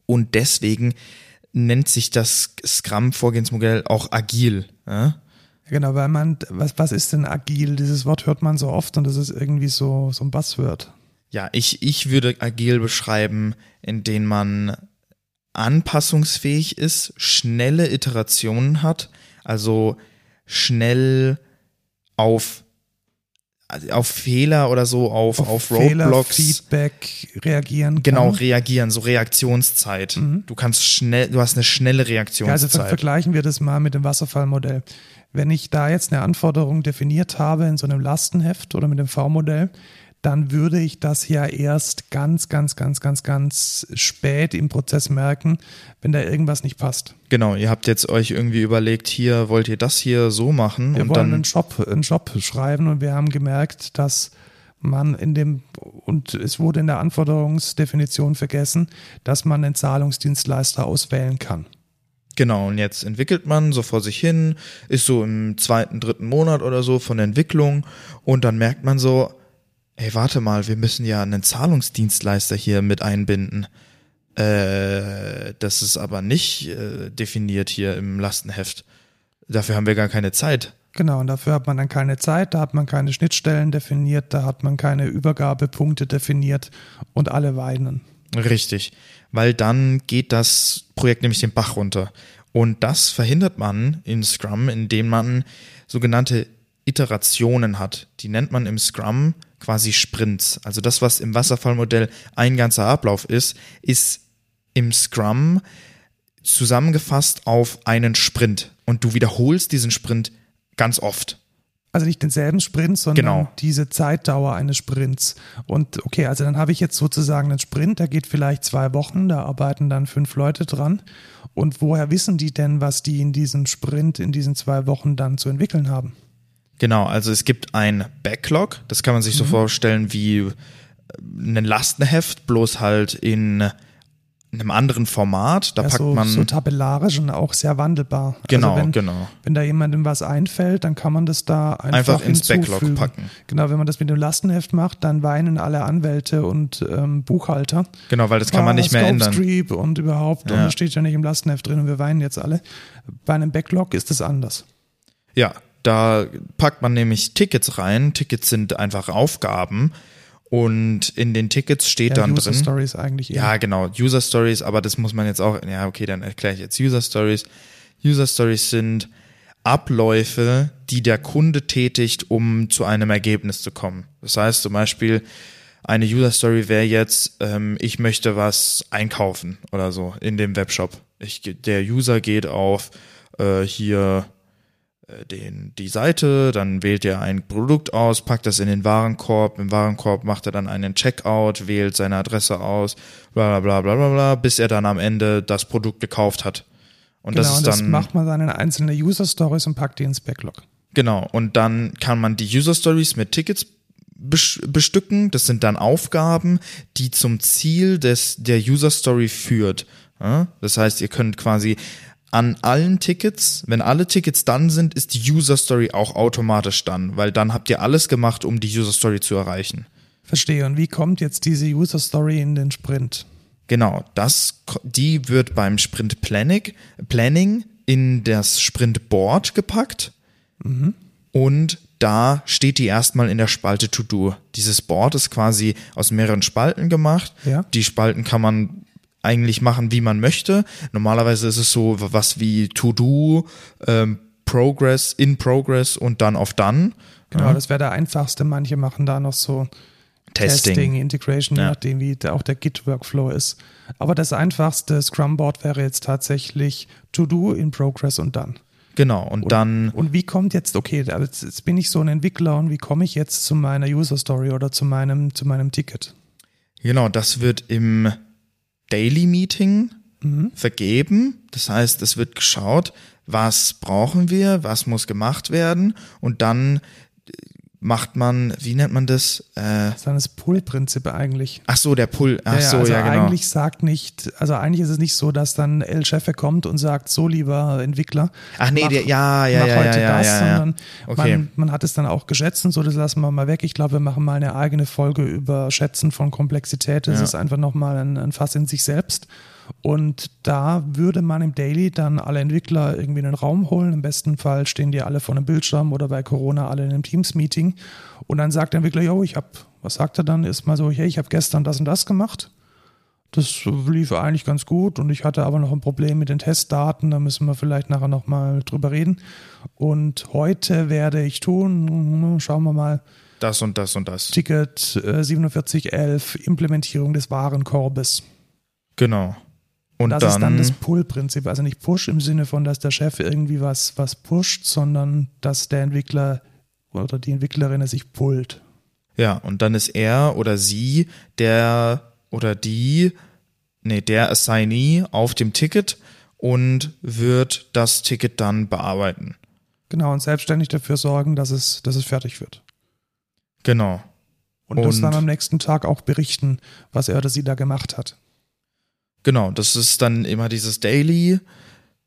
und deswegen nennt sich das Scrum-Vorgehensmodell auch agil. Ja? Genau, weil man, was, was ist denn agil? Dieses Wort hört man so oft und das ist irgendwie so, so ein Buzzword. Ja, ich, ich würde agil beschreiben, indem man anpassungsfähig ist, schnelle Iterationen hat, also schnell auf, auf Fehler oder so, auf, auf, Fehler, Roadblocks Feedback reagieren genau kann. reagieren, so Reaktionszeit. Du kannst schnell, du hast eine schnelle Ja, also ver Reaktionszeit. vergleichen wir das mal mit dem Wasserfallmodell. Wenn ich da jetzt eine Anforderung definiert habe in so einem Lastenheft oder mit dem V-Modell, dann würde ich das ja erst ganz, ganz, ganz, ganz, ganz spät im Prozess merken, wenn da irgendwas nicht passt. genau, ihr habt jetzt euch irgendwie überlegt, hier wollt ihr das hier so machen Wir und wollen dann einen Job, einen Job schreiben und wir haben gemerkt, dass man in dem, und es wurde in der Anforderungsdefinition vergessen, dass man einen Zahlungsdienstleister auswählen kann. Genau, und jetzt entwickelt man so vor sich hin, ist so im zweiten, dritten Monat oder so von der Entwicklung und dann merkt man so, ey, warte mal, wir müssen ja einen Zahlungsdienstleister hier mit einbinden. Äh, das ist aber nicht äh, definiert hier im Lastenheft. Dafür haben wir gar keine Zeit. Genau, und dafür hat man dann keine Zeit, da hat man keine Schnittstellen definiert, da hat man keine Übergabepunkte definiert und alle weinen. Richtig, weil dann geht das Projekt nämlich den Bach runter. Und das verhindert man in Scrum, indem man sogenannte Iterationen hat, die nennt man im Scrum quasi Sprints. Also das, was im Wasserfallmodell ein ganzer Ablauf ist, ist im Scrum zusammengefasst auf einen Sprint. Und du wiederholst diesen Sprint ganz oft. Also nicht denselben Sprint, sondern Genau. diese Zeitdauer eines Sprints. Und okay, also dann habe ich jetzt sozusagen einen Sprint, der geht vielleicht zwei Wochen, da arbeiten dann fünf Leute dran. Und woher wissen die denn, was die in diesem Sprint, in diesen zwei Wochen dann zu entwickeln haben? Genau, also es gibt ein Backlog, das kann man sich so vorstellen wie ein Lastenheft, bloß halt in einem anderen Format. Da Ja, packt so, man. so tabellarisch und auch sehr wandelbar. genau, also wenn, genau. wenn da jemandem was einfällt, dann kann man das da einfach, Einfach ins Backlog packen. Genau, wenn man das mit dem Lastenheft macht, dann weinen alle Anwälte und ähm, Buchhalter. Genau, weil das kann man nicht mehr ändern. Streep und überhaupt, und Ja. das steht ja nicht im Lastenheft drin und wir weinen jetzt alle. Bei einem Backlog ist es anders. Ja, da packt man nämlich Tickets rein. Tickets sind einfach Aufgaben. Und in den Tickets steht Ja, dann User drin. Stories eigentlich eher. Ja, genau, User Stories, aber das muss man jetzt auch, ja, okay, dann erkläre ich jetzt User Stories. User Stories sind Abläufe, die der Kunde tätigt, um zu einem Ergebnis zu kommen. Das heißt zum Beispiel, eine User Story wäre jetzt, ähm, ich möchte was einkaufen oder so in dem Webshop. Ich, der User geht auf äh, hier den, die Seite, dann wählt er ein Produkt aus, packt das in den Warenkorb, im Warenkorb macht er dann einen Checkout, wählt seine Adresse aus, bla bla bla bla bla, bla bis er dann am Ende das Produkt gekauft hat. Und genau, das ist und das dann macht man dann in einzelne User Stories und packt die ins Backlog. Genau, und dann kann man die User Stories mit Tickets bes- bestücken. Das sind dann Aufgaben, die zum Ziel des, der User Story führt. Das heißt, ihr könnt quasi an allen Tickets, wenn alle Tickets dann sind, ist die User Story auch automatisch dann, weil dann habt ihr alles gemacht, um die User Story zu erreichen. Verstehe. Und wie kommt jetzt diese User Story in den Sprint? Genau, das, die wird beim Sprint Planning, in das Sprint Board gepackt und da steht die erstmal in der Spalte To Do. Dieses Board ist quasi aus mehreren Spalten gemacht. Ja. Die Spalten kann man eigentlich machen, wie man möchte. Normalerweise ist es so was wie To Do, ähm, Progress, In Progress und dann auf Done. Genau, das wäre der einfachste. Manche machen da noch so Testing. Integration, je Ja. nachdem, wie auch der Git-Workflow ist. Aber das einfachste Scrum-Board wäre jetzt tatsächlich To Do, In Progress und dann. Genau, und dann Und wie kommt jetzt, okay, aber jetzt, jetzt bin ich so ein Entwickler und wie komme ich jetzt zu meiner User Story oder zu meinem, zu meinem Ticket? Genau, das wird im Daily Meeting vergeben. Das heißt, es wird geschaut, was brauchen wir, was muss gemacht werden und dann macht man, wie nennt man das? Äh, Das ist dann das Pull-Prinzip eigentlich. ach so, der Pull. Ach so, also ja, genau. eigentlich sagt nicht, also eigentlich ist es nicht so, dass dann El Chefe kommt und sagt, so lieber Entwickler. Ach nee, mach- der, ja, ja, mach ja, heute ja, ja, das, ja, ja. sondern Okay. man, man hat es dann auch geschätzt und so, das lassen wir mal weg. Ich glaube, wir machen mal eine eigene Folge über Schätzen von Komplexität. Das Ja. ist einfach nochmal ein, ein Fass in sich selbst. Und da würde man im Daily dann alle Entwickler irgendwie in den Raum holen. Im besten Fall stehen die alle vor einem Bildschirm oder bei Corona alle in einem Teams-Meeting. Und dann sagt der Entwickler, jo, ich habe, was sagt er dann? Ist mal so, hey, ich habe gestern das und das gemacht. Das lief eigentlich ganz gut und ich hatte aber noch ein Problem mit den Testdaten, da müssen wir vielleicht nachher nochmal drüber reden. Und heute werde ich tun, schauen wir mal, Das und das und das. Ticket äh, 4711, Implementierung des Warenkorbes. Genau. Und das dann, ist dann das Pull-Prinzip, also nicht Push im Sinne von, dass der Chef irgendwie was, was pusht, sondern dass der Entwickler oder die Entwicklerin es sich pullt. ja, und dann ist er oder sie der oder die, nee, der Assignee auf dem Ticket und wird das Ticket dann bearbeiten. Genau, und selbstständig dafür sorgen, dass es, dass es fertig wird. Genau. Und, das Und- dann am nächsten Tag auch berichten, was er oder sie da gemacht hat. Genau, das ist dann immer dieses Daily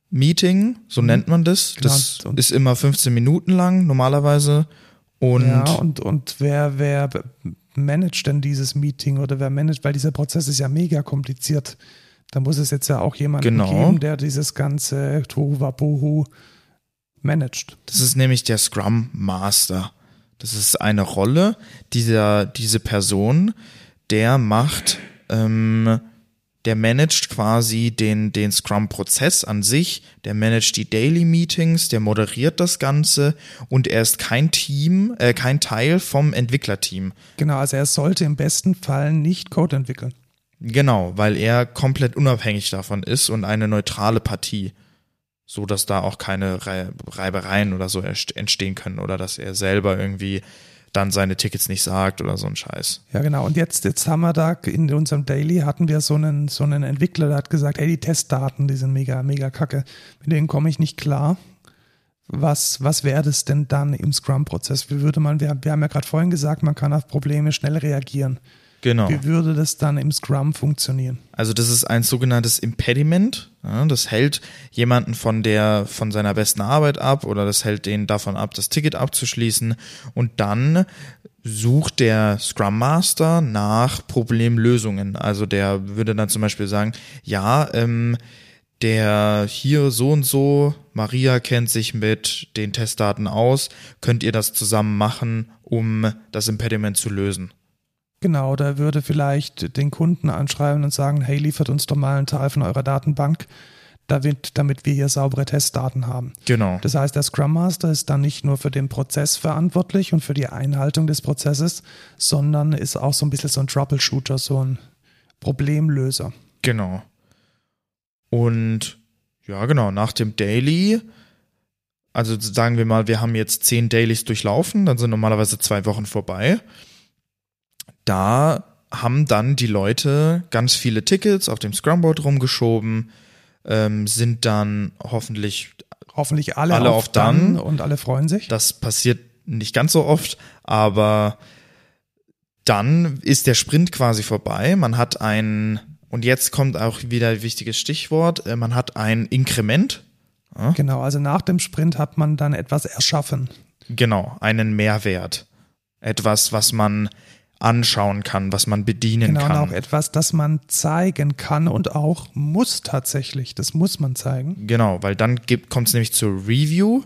Meeting, so Mhm. nennt man das. Genau, Das und- ist immer 15 Minuten lang normalerweise. Und ja, und, und wer, wer managt denn dieses Meeting oder wer managt, weil dieser Prozess ist ja mega kompliziert. Da muss es jetzt ja auch jemanden Genau. geben, der dieses ganze Tohuwabohu managt. das ist nämlich der Scrum Master. Das ist eine Rolle, dieser, diese Person, der macht, ähm, der managt quasi den, den Scrum-Prozess an sich, der managt die Daily Meetings, der moderiert das Ganze und er ist kein Team, äh, kein Teil vom Entwicklerteam. Genau, also er sollte im besten Fall nicht Code entwickeln. Genau, weil er komplett unabhängig davon ist und eine neutrale Partie. So dass da auch keine Reibereien oder so entstehen können oder dass er selber irgendwie dann seine Tickets nicht sagt oder so ein Scheiß. Ja, genau. Und jetzt, jetzt haben wir da in unserem Daily hatten wir so einen, so einen Entwickler, der hat gesagt, hey, die Testdaten, die sind mega, mega kacke. Mit denen komme ich nicht klar. Was, was wäre das denn dann im Scrum-Prozess? Wie würde man, wir, wir haben ja gerade vorhin gesagt, man kann auf Probleme schnell reagieren. Genau. Wie würde das dann im Scrum funktionieren? Also das ist ein sogenanntes Impediment. Ja, das hält jemanden von der von seiner besten Arbeit ab oder das hält den davon ab, das Ticket abzuschließen. Und dann sucht der Scrum Master nach Problemlösungen. Also der würde dann zum Beispiel sagen, ja, ähm, der hier so und so, Maria kennt sich mit den Testdaten aus, könnt ihr das zusammen machen, um das Impediment zu lösen. Genau, da würde vielleicht den Kunden anschreiben und sagen, hey, liefert uns doch mal einen Teil von eurer Datenbank, damit, damit wir hier saubere Testdaten haben. Genau. Das heißt, der Scrum Master ist dann nicht nur für den Prozess verantwortlich und für die Einhaltung des Prozesses, sondern ist auch so ein bisschen so ein Troubleshooter, so ein Problemlöser. Genau. Und ja, genau, nach dem Daily, also sagen wir mal, wir haben jetzt zehn Dailies durchlaufen, dann sind normalerweise zwei Wochen vorbei da haben dann die Leute ganz viele Tickets auf dem Scrumboard rumgeschoben, ähm, sind dann hoffentlich hoffentlich alle, alle auf, auf dann, dann und alle freuen sich. Das passiert nicht ganz so oft, aber dann ist der Sprint quasi vorbei. Man hat ein, und jetzt kommt auch wieder ein wichtiges Stichwort, äh, man hat ein Inkrement. Ja? Genau, also nach dem Sprint hat man dann etwas erschaffen. Genau, einen Mehrwert. Etwas, was man anschauen kann, was man bedienen genau, kann. Genau, auch etwas, das man zeigen kann und auch muss tatsächlich. Das muss man zeigen. Genau, weil dann kommt es nämlich zur Review,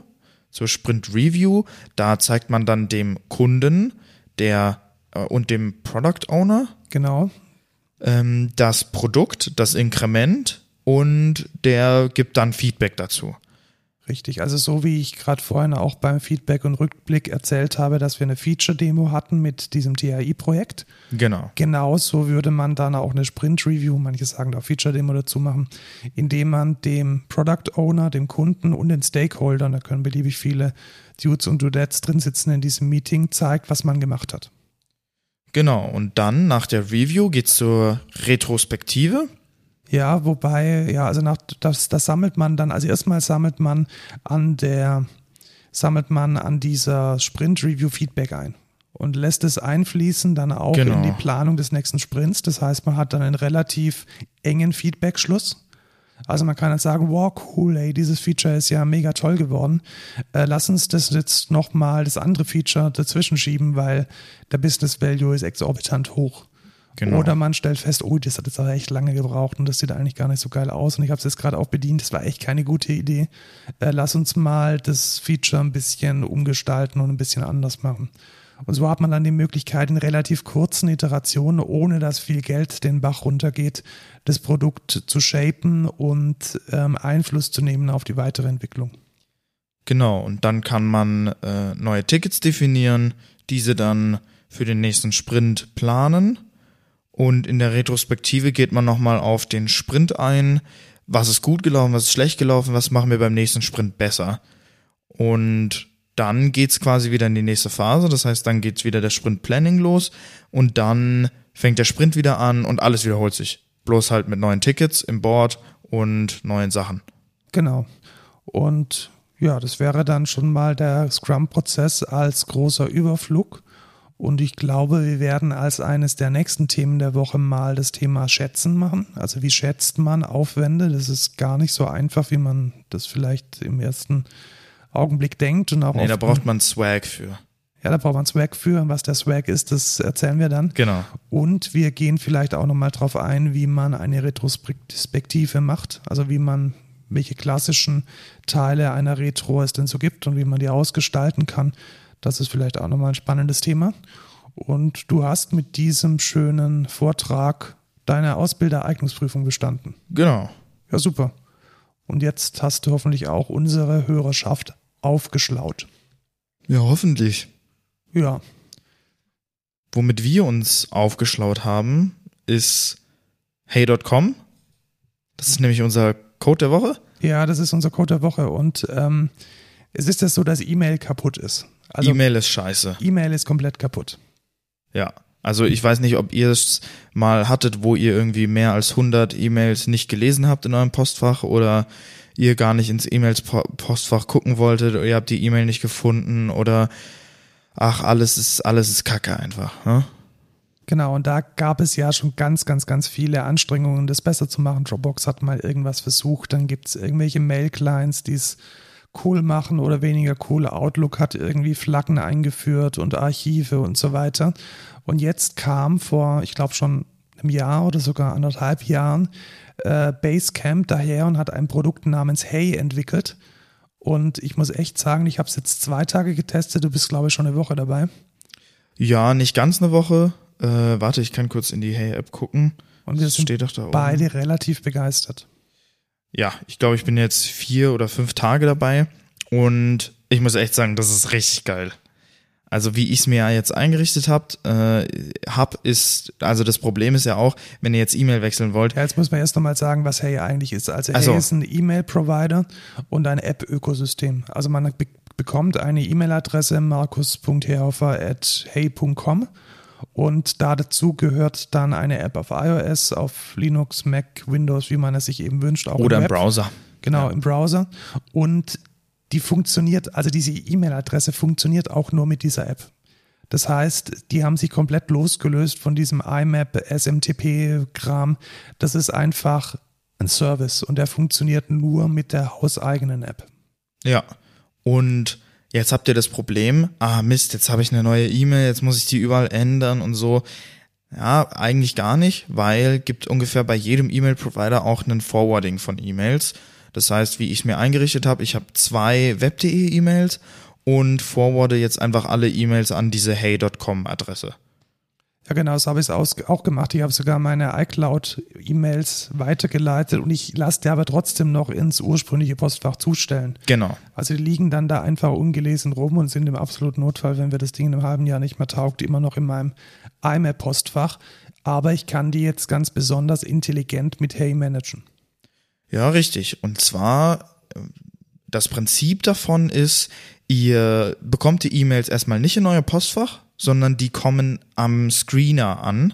zur Sprint Review. Da zeigt man dann dem Kunden der äh, und dem Product Owner genau ähm, das Produkt, das Inkrement und der gibt dann Feedback dazu. Richtig, also so wie ich gerade vorhin auch beim Feedback und Rückblick erzählt habe, dass wir eine Feature-Demo hatten mit diesem TAI-Projekt. Genau. Genauso würde man dann auch eine Sprint-Review, manche sagen da Feature-Demo dazu machen, indem man dem Product Owner, dem Kunden und den Stakeholdern, da können beliebig viele Dudes und Dudettes drin sitzen in diesem Meeting, zeigt, was man gemacht hat. Genau, und dann nach der Review geht es zur Retrospektive. Ja, wobei, ja, also nach, das, das sammelt man dann, also erstmal sammelt man an der, sammelt man an dieser Sprint-Review Feedback ein und lässt es einfließen dann auch genau. in die Planung des nächsten Sprints. Das heißt, man hat dann einen relativ engen Feedback-Schluss. Also man kann jetzt sagen, wow, cool, ey, dieses Feature ist ja mega toll geworden. Äh, lass uns das jetzt nochmal, das andere Feature dazwischen schieben, weil der Business Value ist exorbitant hoch. Genau. Oder man stellt fest, oh, das hat jetzt aber echt lange gebraucht und das sieht eigentlich gar nicht so geil aus und ich habe es jetzt gerade auch bedient, das war echt keine gute Idee. Äh, lass uns mal das Feature ein bisschen umgestalten und ein bisschen anders machen. Und so hat man dann die Möglichkeit, in relativ kurzen Iterationen, ohne dass viel Geld den Bach runtergeht, das Produkt zu shapen und ähm, Einfluss zu nehmen auf die weitere Entwicklung. Genau, und dann kann man äh, neue Tickets definieren, diese dann für den nächsten Sprint planen und in der Retrospektive geht man nochmal auf den Sprint ein. Was ist gut gelaufen, was ist schlecht gelaufen, was machen wir beim nächsten Sprint besser? Und dann geht's quasi wieder in die nächste Phase. Das heißt, dann geht's wieder der Sprint Planning los und dann fängt der Sprint wieder an und alles wiederholt sich. Bloß halt mit neuen Tickets im Board und neuen Sachen. Genau. Und ja, das wäre dann schon mal der Scrum-Prozess als großer Überflug. Und ich glaube, wir werden als eines der nächsten Themen der Woche mal das Thema Schätzen machen. Also wie schätzt man Aufwände? Das ist gar nicht so einfach, wie man das vielleicht im ersten Augenblick denkt. Und auch nee, da braucht man Swag für. Ja, da braucht man Swag für. Und was der Swag ist, das erzählen wir dann. Genau. Und wir gehen vielleicht auch nochmal drauf ein, wie man eine Retrospektive macht. Also wie man, welche klassischen Teile einer Retro es denn so gibt und wie man die ausgestalten kann. Das ist vielleicht auch nochmal ein spannendes Thema. Und du hast mit diesem schönen Vortrag deine Ausbildereignungsprüfung bestanden. Genau. Ja, super. Und jetzt hast du hoffentlich auch unsere Hörerschaft aufgeschlaut. Ja, hoffentlich. Ja, Womit wir uns aufgeschlaut haben, ist hey.com. Das ist nämlich unser Code der Woche. ja, das ist unser Code der Woche. Und ähm, es ist das so, dass E-Mail kaputt ist. Also E-Mail ist scheiße. E-Mail ist komplett kaputt. Ja. Also ich weiß nicht, ob ihr es mal hattet, wo ihr irgendwie mehr als 100 E-Mails nicht gelesen habt in eurem Postfach oder ihr gar nicht ins E-Mails-Postfach gucken wolltet oder ihr habt die E-Mail nicht gefunden oder ach, alles ist, alles ist Kacke einfach. Ne? Genau, und da gab es ja schon ganz, ganz, ganz viele Anstrengungen, das besser zu machen. Dropbox hat mal irgendwas versucht, dann gibt es irgendwelche Mail-Clients, die es cool machen oder weniger cool. Outlook hat irgendwie Flaggen eingeführt und Archive und so weiter. Und jetzt kam vor, ich glaube schon einem Jahr oder sogar anderthalb Jahren äh, Basecamp daher und hat ein Produkt namens Hey entwickelt. Und ich muss echt sagen, ich habe es jetzt zwei Tage getestet. Du bist, glaube ich, schon eine Woche dabei. Ja, nicht ganz eine Woche. Äh, warte, ich kann kurz in die Hey-App gucken. Und wir Das sind steht doch da oben. beide relativ begeistert. Ja, ich glaube, ich bin jetzt vier oder fünf Tage dabei und ich muss echt sagen, das ist richtig geil. Also wie ich es mir ja jetzt eingerichtet habt, äh, hab, ist, also das Problem ist ja auch, wenn ihr jetzt E-Mail wechseln wollt, Ja, jetzt muss man erst nochmal sagen, was Hey eigentlich ist. Also Ach so. Hey ist ein E-Mail-Provider und ein App-Ökosystem. Also man be bekommt eine E-Mail-Adresse markus.herhofer.hey.com und da dazu gehört dann eine App auf iOS, auf Linux, Mac, Windows, wie man es sich eben wünscht. Auch oder im Web. Browser. Genau, Ja. im Browser. Und die funktioniert, also diese E-Mail-Adresse funktioniert auch nur mit dieser App. Das heißt, die haben sich komplett losgelöst von diesem IMAP, SMTP-Kram. Das ist einfach ein Service und der funktioniert nur mit der hauseigenen App. Ja. Und jetzt habt ihr das Problem, ah Mist, jetzt habe ich eine neue E-Mail, jetzt muss ich die überall ändern und so. Ja, eigentlich gar nicht, weil gibt ungefähr bei jedem E-Mail-Provider auch einen Forwarding von E-Mails. Das heißt, wie ich mir eingerichtet habe, ich habe zwei web.de E-Mails und forwarde jetzt einfach alle E-Mails an diese hey.com-Adresse. Ja, genau, so habe ich es auch gemacht. Ich habe sogar meine iCloud-E-Mails weitergeleitet und ich lasse die aber trotzdem noch ins ursprüngliche Postfach zustellen. Genau. Also die liegen dann da einfach ungelesen rum und sind im absoluten Notfall, wenn wir das Ding in einem halben Jahr nicht mehr taugt, immer noch in meinem IMAP-Postfach. Aber ich kann die jetzt ganz besonders intelligent mit Hey managen. Ja, richtig. Und zwar, äh, das Prinzip davon ist, ihr bekommt die E-Mails erstmal nicht in euer Postfach, sondern die kommen am Screener an.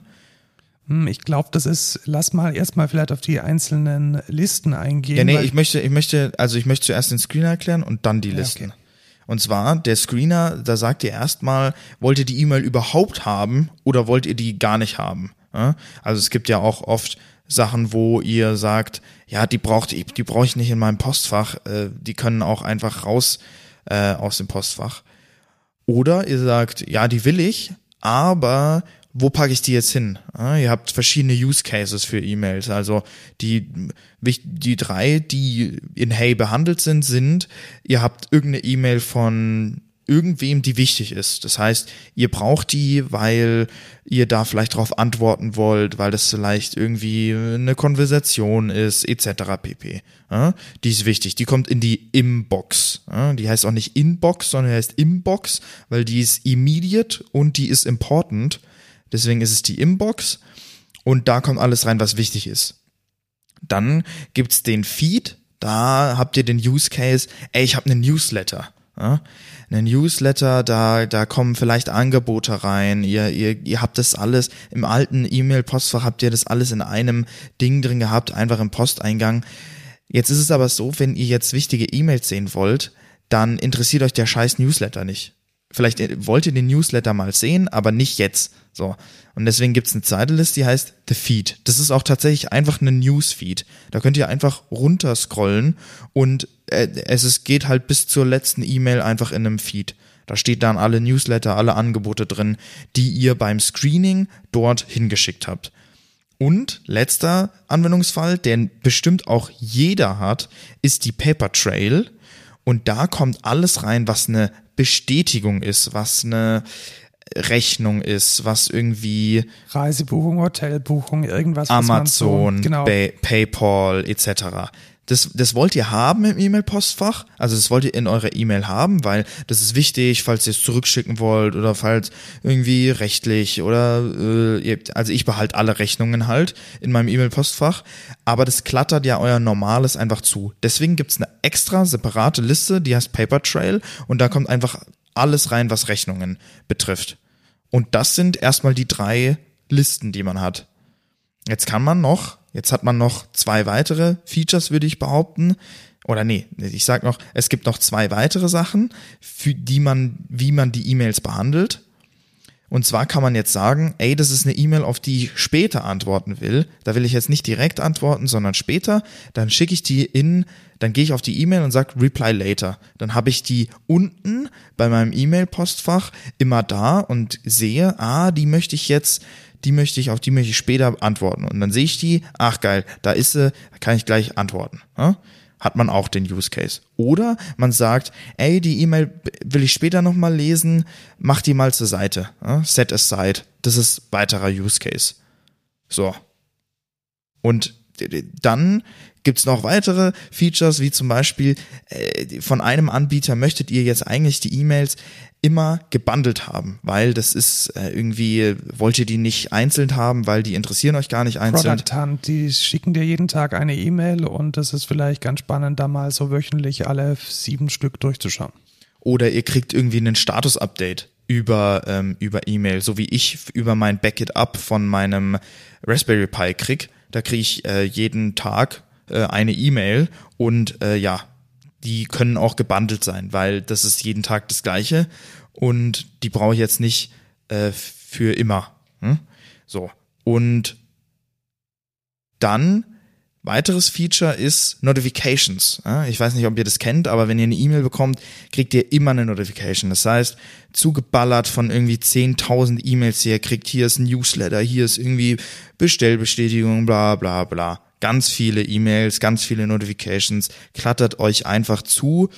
Hm, ich glaube, das ist, lass mal erstmal vielleicht auf die einzelnen Listen eingehen. Ja, nee, ich möchte, ich möchte, also ich möchte zuerst den Screener erklären und dann die Ja, Listen. okay. Und zwar, der Screener, da sagt ihr erstmal, wollt ihr die E-Mail überhaupt haben oder wollt ihr die gar nicht haben? Ja? Also es gibt ja auch oft Sachen, wo ihr sagt, ja, die braucht, die, die brauche ich nicht in meinem Postfach, äh, die können auch einfach raus äh, aus dem Postfach. Oder ihr sagt, ja, die will ich, aber wo packe ich die jetzt hin? Ihr habt verschiedene Use Cases für E-Mails. Also die, die drei, die in Hey behandelt sind, sind, ihr habt irgendeine E-Mail von irgendwem, die wichtig ist. Das heißt, ihr braucht die, weil ihr da vielleicht darauf antworten wollt, weil das vielleicht irgendwie eine Konversation ist, etc. pp. Ja, die ist wichtig. Die kommt in die Inbox. Ja, die heißt auch nicht Inbox, sondern heißt Inbox, weil die ist immediate und die ist important. Deswegen ist es die Inbox und da kommt alles rein, was wichtig ist. Dann gibt's den Feed, da habt ihr den Use Case, ey, ich habe einen Newsletter. Ja? Einen Newsletter, da, da kommen vielleicht Angebote rein, ihr, ihr, ihr habt das alles, im alten E-Mail-Postfach habt ihr das alles in einem Ding drin gehabt, einfach im Posteingang. Jetzt ist es aber so, wenn ihr jetzt wichtige E-Mails sehen wollt, dann interessiert euch der scheiß Newsletter nicht. Vielleicht äh, wollt ihr den Newsletter mal sehen, aber nicht jetzt. So. Und deswegen gibt's eine Zeitlist, die heißt The Feed. Das ist auch tatsächlich einfach eine Newsfeed. Da könnt ihr einfach runterscrollen und es ist, geht halt bis zur letzten E-Mail einfach in einem Feed. Da steht dann alle Newsletter, alle Angebote drin, die ihr beim Screening dort hingeschickt habt. Und letzter Anwendungsfall, den bestimmt auch jeder hat, ist die Paper Trail. Und da kommt alles rein, was eine Bestätigung ist, was eine, Rechnung ist, was irgendwie Reisebuchung, Hotelbuchung, irgendwas. Amazon, so, genau. PayPal etc. Das, das wollt ihr haben im E-Mail-Postfach. Also das wollt ihr in eurer E-Mail haben, weil das ist wichtig, falls ihr es zurückschicken wollt oder falls irgendwie rechtlich oder äh, also ich behalte alle Rechnungen halt in meinem E-Mail-Postfach. Aber das klattert ja euer normales einfach zu. Deswegen gibt's eine extra separate Liste, die heißt Paper Trail und da kommt einfach alles rein, was Rechnungen betrifft. Und das sind erstmal die drei Listen, die man hat. Jetzt kann man noch Jetzt hat man noch zwei weitere Features, würde ich behaupten. Oder nee, ich sag noch, es gibt noch zwei weitere Sachen, für die man, wie man die E-Mails behandelt. Und zwar kann man jetzt sagen, ey, das ist eine E-Mail, auf die ich später antworten will. Da will ich jetzt nicht direkt antworten, sondern später. Dann schicke ich die in, dann gehe ich auf die E-Mail und sage Reply later. Dann habe ich die unten bei meinem E-Mail-Postfach immer da und sehe, ah, die möchte ich jetzt die möchte ich, auf die möchte ich später antworten. Und dann sehe ich die, ach geil, da ist sie, da kann ich gleich antworten. Ja? Hat man auch den Use Case. Oder man sagt, ey, die E-Mail will ich später nochmal lesen, mach die mal zur Seite. Ja? Set aside. Das ist weiterer Use Case. So. Und dann gibt's noch weitere Features, wie zum Beispiel äh, von einem Anbieter möchtet ihr jetzt eigentlich die E-Mails immer gebundelt haben, weil das ist äh, irgendwie, wollt ihr die nicht einzeln haben, weil die interessieren euch gar nicht einzeln. Product Hunt, die schicken dir jeden Tag eine E-Mail und das ist vielleicht ganz spannend, da mal so wöchentlich alle sieben Stück durchzuschauen. Oder ihr kriegt irgendwie einen Status-Update über ähm, über E-Mail, so wie ich über mein Backit Up von meinem Raspberry Pi krieg. Da kriege ich äh, jeden Tag äh, eine E-Mail und äh, ja, die können auch gebundelt sein, weil das ist jeden Tag das gleiche und die brauche ich jetzt nicht äh, für immer. Hm? So. Und dann weiteres Feature ist Notifications. Ich weiß nicht, ob ihr das kennt, aber wenn ihr eine E-Mail bekommt, kriegt ihr immer eine Notification. Das heißt, zugeballert von irgendwie 10.000 E-Mails, die ihr kriegt, hier ist ein Newsletter, hier ist irgendwie Bestellbestätigung, bla bla bla ganz viele E-Mails, ganz viele Notifications, klattert euch einfach zu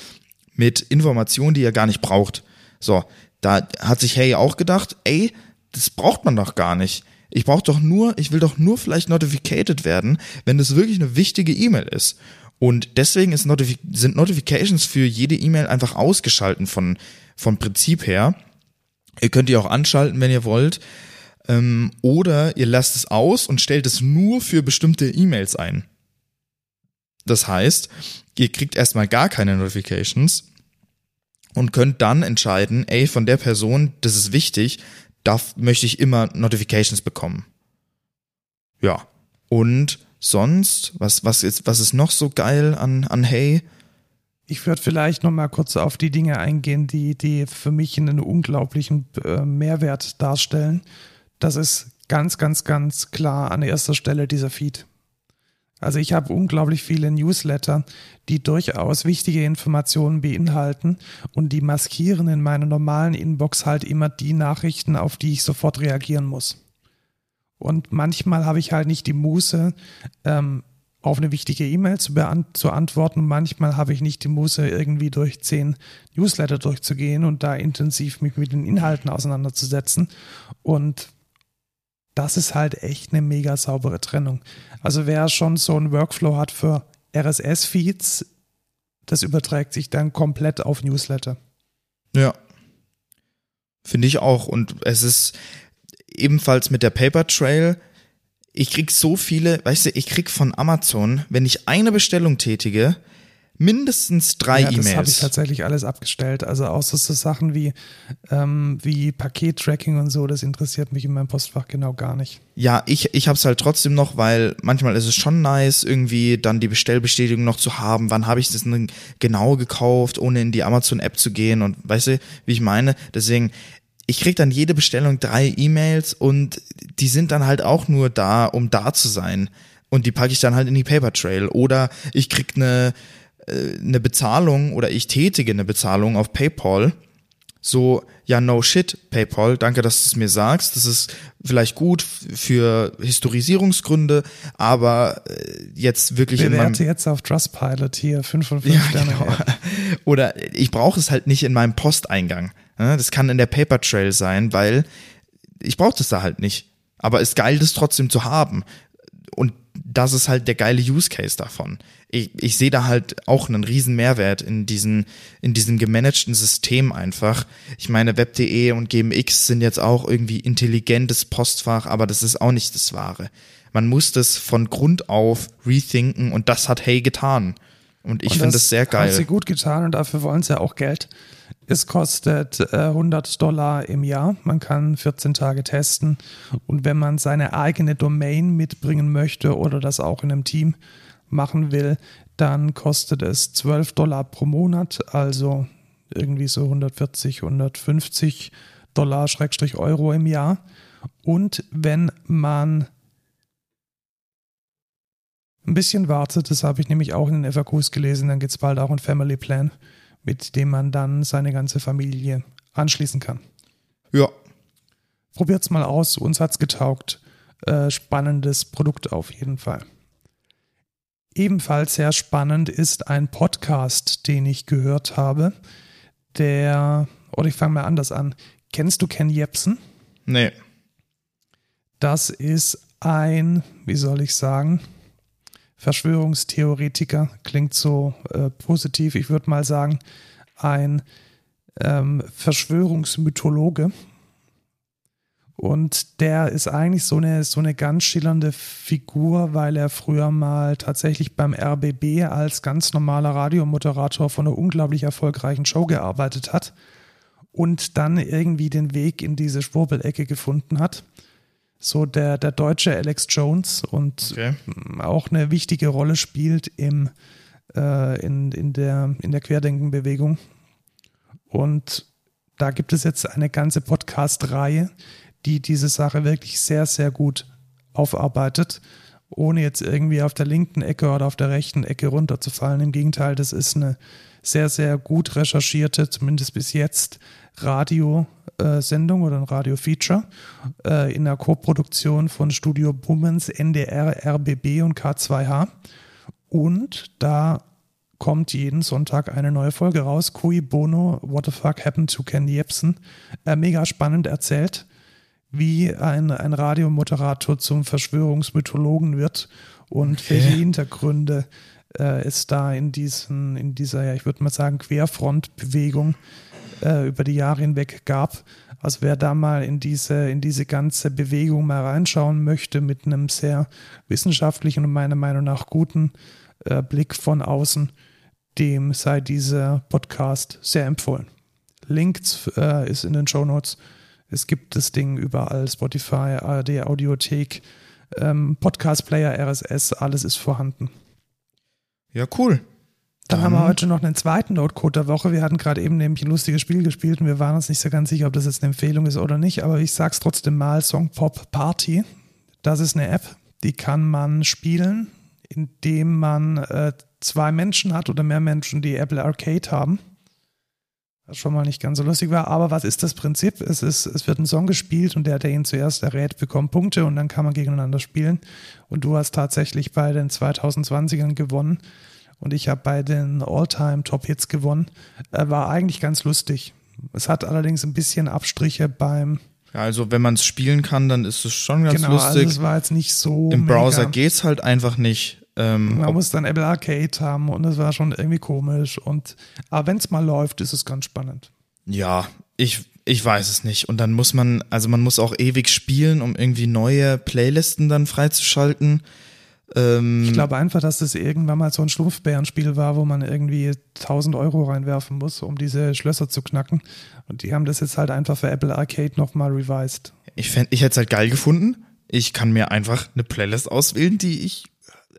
mit Informationen, die ihr gar nicht braucht. So, da hat sich Hey auch gedacht, ey, das braucht man doch gar nicht. Ich brauche doch nur, ich will doch nur vielleicht notificated werden, wenn das wirklich eine wichtige E-Mail ist. Und deswegen ist Notific sind Notifications für jede E-Mail einfach ausgeschalten von, vom Prinzip her. Ihr könnt die auch anschalten, wenn ihr wollt. Ähm, oder ihr lasst es aus und stellt es nur für bestimmte E-Mails ein. Das heißt, ihr kriegt erstmal gar keine Notifications und könnt dann entscheiden, ey, von der Person, das ist wichtig, darf, möchte ich immer Notifications bekommen. Ja. Und sonst, was, was ist, was ist noch so geil an, an Hey? Ich würde vielleicht noch mal kurz auf die Dinge eingehen, die, die für mich einen unglaublichen äh, Mehrwert darstellen das ist ganz, ganz, ganz klar an erster Stelle dieser Feed. Also ich habe unglaublich viele Newsletter, die durchaus wichtige Informationen beinhalten und die maskieren in meiner normalen Inbox halt immer die Nachrichten, auf die ich sofort reagieren muss. Und manchmal habe ich halt nicht die Muße, ähm, auf eine wichtige E-Mail zu, zu antworten. Manchmal habe ich nicht die Muße, irgendwie durch zehn Newsletter durchzugehen und da intensiv mich mit den Inhalten auseinanderzusetzen. Und das ist halt echt eine mega saubere Trennung. Also wer schon so einen Workflow hat für RSS-Feeds, das überträgt sich dann komplett auf Newsletter. Ja. Finde ich auch. Und es ist ebenfalls mit der Paper Trail. Ich krieg so viele, weißt du, ich krieg von Amazon, wenn ich eine Bestellung tätige, mindestens drei ja, E-Mails. Das habe ich tatsächlich alles abgestellt. Also außer so Sachen wie, ähm, wie Paket-Tracking und so, das interessiert mich in meinem Postfach genau gar nicht. Ja, ich, ich habe es halt trotzdem noch, weil manchmal ist es schon nice, irgendwie dann die Bestellbestätigung noch zu haben. Wann habe ich das denn genau gekauft, ohne in die Amazon-App zu gehen und weißt du, wie ich meine? Deswegen, ich krieg dann jede Bestellung drei E-Mails und die sind dann halt auch nur da, um da zu sein. Und die packe ich dann halt in die Paper Trail. Oder ich krieg eine eine Bezahlung oder ich tätige eine Bezahlung auf PayPal, so, ja, no shit, PayPal, danke, dass du es mir sagst. Das ist vielleicht gut für Historisierungsgründe, aber äh, jetzt wirklich Bewerte in meinem jetzt auf Trustpilot hier 5 von 5 ja, Sterne. Genau. Oder ich brauche es halt nicht in meinem Posteingang. Ne? Das kann in der Paper Trail sein, weil ich brauche das da halt nicht. Aber ist geil, das trotzdem zu haben. Und das ist halt der geile Use Case davon. Ich, ich sehe da halt auch einen riesen Mehrwert in diesen, in diesem gemanagten System einfach. Ich meine, Web.de und GMX sind jetzt auch irgendwie intelligentes Postfach, aber das ist auch nicht das Wahre. Man muss das von Grund auf rethinken und das hat Hey getan. Und ich finde das sehr geil. Hat sie gut getan und dafür wollen sie ja auch Geld. Es kostet äh, 100 Dollar im Jahr. Man kann 14 Tage testen. Und wenn man seine eigene Domain mitbringen möchte oder das auch in einem Team machen will, dann kostet es 12 Dollar pro Monat, also irgendwie so 140, 150 Dollar Schrägstrich Euro im Jahr. Und wenn man ein bisschen wartet, das habe ich nämlich auch in den FAQs gelesen, dann gibt es bald auch einen Family Plan, mit dem man dann seine ganze Familie anschließen kann. Ja. Probiert's mal aus, uns hat's getaugt. Äh, spannendes Produkt auf jeden Fall. Ebenfalls sehr spannend ist ein Podcast, den ich gehört habe. Der, oder ich fange mal anders an. Kennst du Ken Jebsen? Nee. Das ist ein, wie soll ich sagen, Verschwörungstheoretiker. Klingt so äh, positiv. Ich würde mal sagen, ein ähm, Verschwörungsmythologe. Und der ist eigentlich so eine, so eine ganz schillernde Figur, weil er früher mal tatsächlich beim RBB als ganz normaler Radiomoderator von einer unglaublich erfolgreichen Show gearbeitet hat und dann irgendwie den Weg in diese Schwurbelecke gefunden hat. So der, der deutsche Alex Jones und okay. auch eine wichtige Rolle spielt im, äh, in, in der, in der Querdenkenbewegung. Und da gibt es jetzt eine ganze Podcast-Reihe, die diese Sache wirklich sehr, sehr gut aufarbeitet, ohne jetzt irgendwie auf der linken Ecke oder auf der rechten Ecke runterzufallen. Im Gegenteil, das ist eine sehr, sehr gut recherchierte, zumindest bis jetzt, Radiosendung oder ein Radio-Feature äh, in der Co-Produktion von Studio Bummens, NDR, RBB und K2H. Und da kommt jeden Sonntag eine neue Folge raus. Cui Bono, What the Fuck Happened to Ken Jebsen. Äh, mega spannend erzählt wie ein, ein Radiomoderator zum Verschwörungsmythologen wird und okay. welche Hintergründe äh, es da in diesen, in dieser, ja, ich würde mal sagen, Querfrontbewegung äh, über die Jahre hinweg gab. Also wer da mal in diese, in diese ganze Bewegung mal reinschauen möchte mit einem sehr wissenschaftlichen und meiner Meinung nach guten äh, Blick von außen, dem sei dieser Podcast sehr empfohlen. Link äh, ist in den Show Notes. Es gibt das Ding überall, Spotify, ARD, Audiothek, ähm, Podcast-Player, RSS, alles ist vorhanden. Ja, cool. Dann, Dann haben wir heute noch einen zweiten Notecode der Woche. Wir hatten gerade eben nämlich ein lustiges Spiel gespielt und wir waren uns nicht so ganz sicher, ob das jetzt eine Empfehlung ist oder nicht, aber ich sag's trotzdem mal, Song Pop Party. Das ist eine App, die kann man spielen, indem man äh, zwei Menschen hat oder mehr Menschen, die Apple Arcade haben was schon mal nicht ganz so lustig war. Aber was ist das Prinzip? Es, ist, es wird ein Song gespielt und der, der ihn zuerst errät, bekommt Punkte und dann kann man gegeneinander spielen. Und du hast tatsächlich bei den 2020ern gewonnen und ich habe bei den All-Time Top Hits gewonnen. Äh, war eigentlich ganz lustig. Es hat allerdings ein bisschen Abstriche beim ja, also wenn man es spielen kann, dann ist es schon ganz genau, lustig. Also es war jetzt nicht so. Im Browser geht es halt einfach nicht. Ähm, Man muss dann Apple Arcade haben und das war schon irgendwie komisch. Und aber wenn es mal läuft, ist es ganz spannend. Ja, ich, ich weiß es nicht. Und dann muss man, also man muss auch ewig spielen, um irgendwie neue Playlisten dann freizuschalten. Ähm, ich glaube einfach, dass das irgendwann mal so ein Schlumpfbärenspiel war, wo man irgendwie 1000 Euro reinwerfen muss, um diese Schlösser zu knacken. Und die haben das jetzt halt einfach für Apple Arcade nochmal revised. Ich, fänd, ich hätte es halt geil gefunden. Ich kann mir einfach eine Playlist auswählen, die ich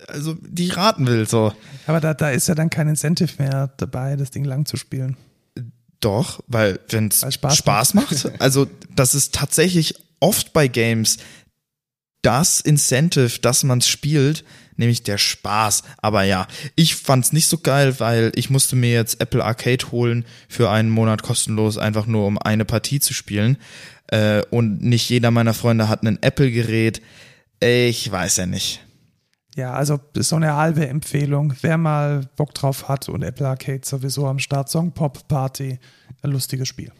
also die ich raten will. So. Aber da, da ist ja dann kein Incentive mehr dabei, das Ding lang zu spielen. Doch, weil wenn es Spaß, Spaß macht. macht, also das ist tatsächlich oft bei Games das Incentive, dass man es spielt, nämlich der Spaß. Aber ja, ich fand's nicht so geil, weil ich musste mir jetzt Apple Arcade holen für einen Monat kostenlos, einfach nur um eine Partie zu spielen. Äh, und nicht jeder meiner Freunde hat ein Apple-Gerät. Ich weiß ja nicht. Ja, also so eine halbe Empfehlung. Wer mal Bock drauf hat und Apple Arcade sowieso am Start, Song Pop Party, ein lustiges Spiel.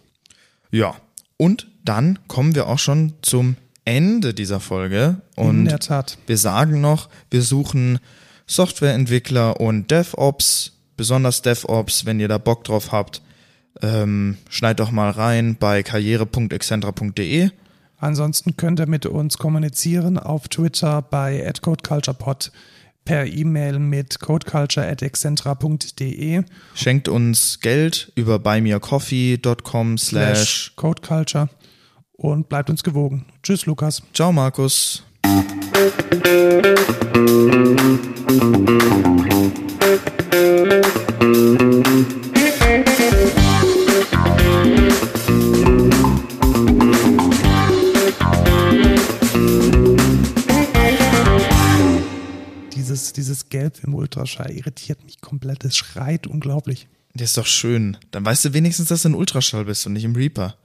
Ja, und dann kommen wir auch schon zum Ende dieser Folge. Und In der Tat. wir sagen noch, wir suchen Softwareentwickler und DevOps, besonders DevOps, wenn ihr da Bock drauf habt. Ähm, schneid doch mal rein bei karriere.excentra.de. Ansonsten könnt ihr mit uns kommunizieren auf Twitter bei @codeculturepod, per E-Mail mit codeculture@excentra.de Schenkt uns Geld über buymeacoffee.com slash. codeculture und bleibt uns gewogen. Tschüss, Lukas. Ciao, Markus. Dieses, dieses Gelb im Ultraschall irritiert mich komplett. Es schreit unglaublich. Der ist doch schön. Dann weißt du wenigstens, dass du in Ultraschall bist und nicht im Reaper.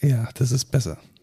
Ja, das ist besser.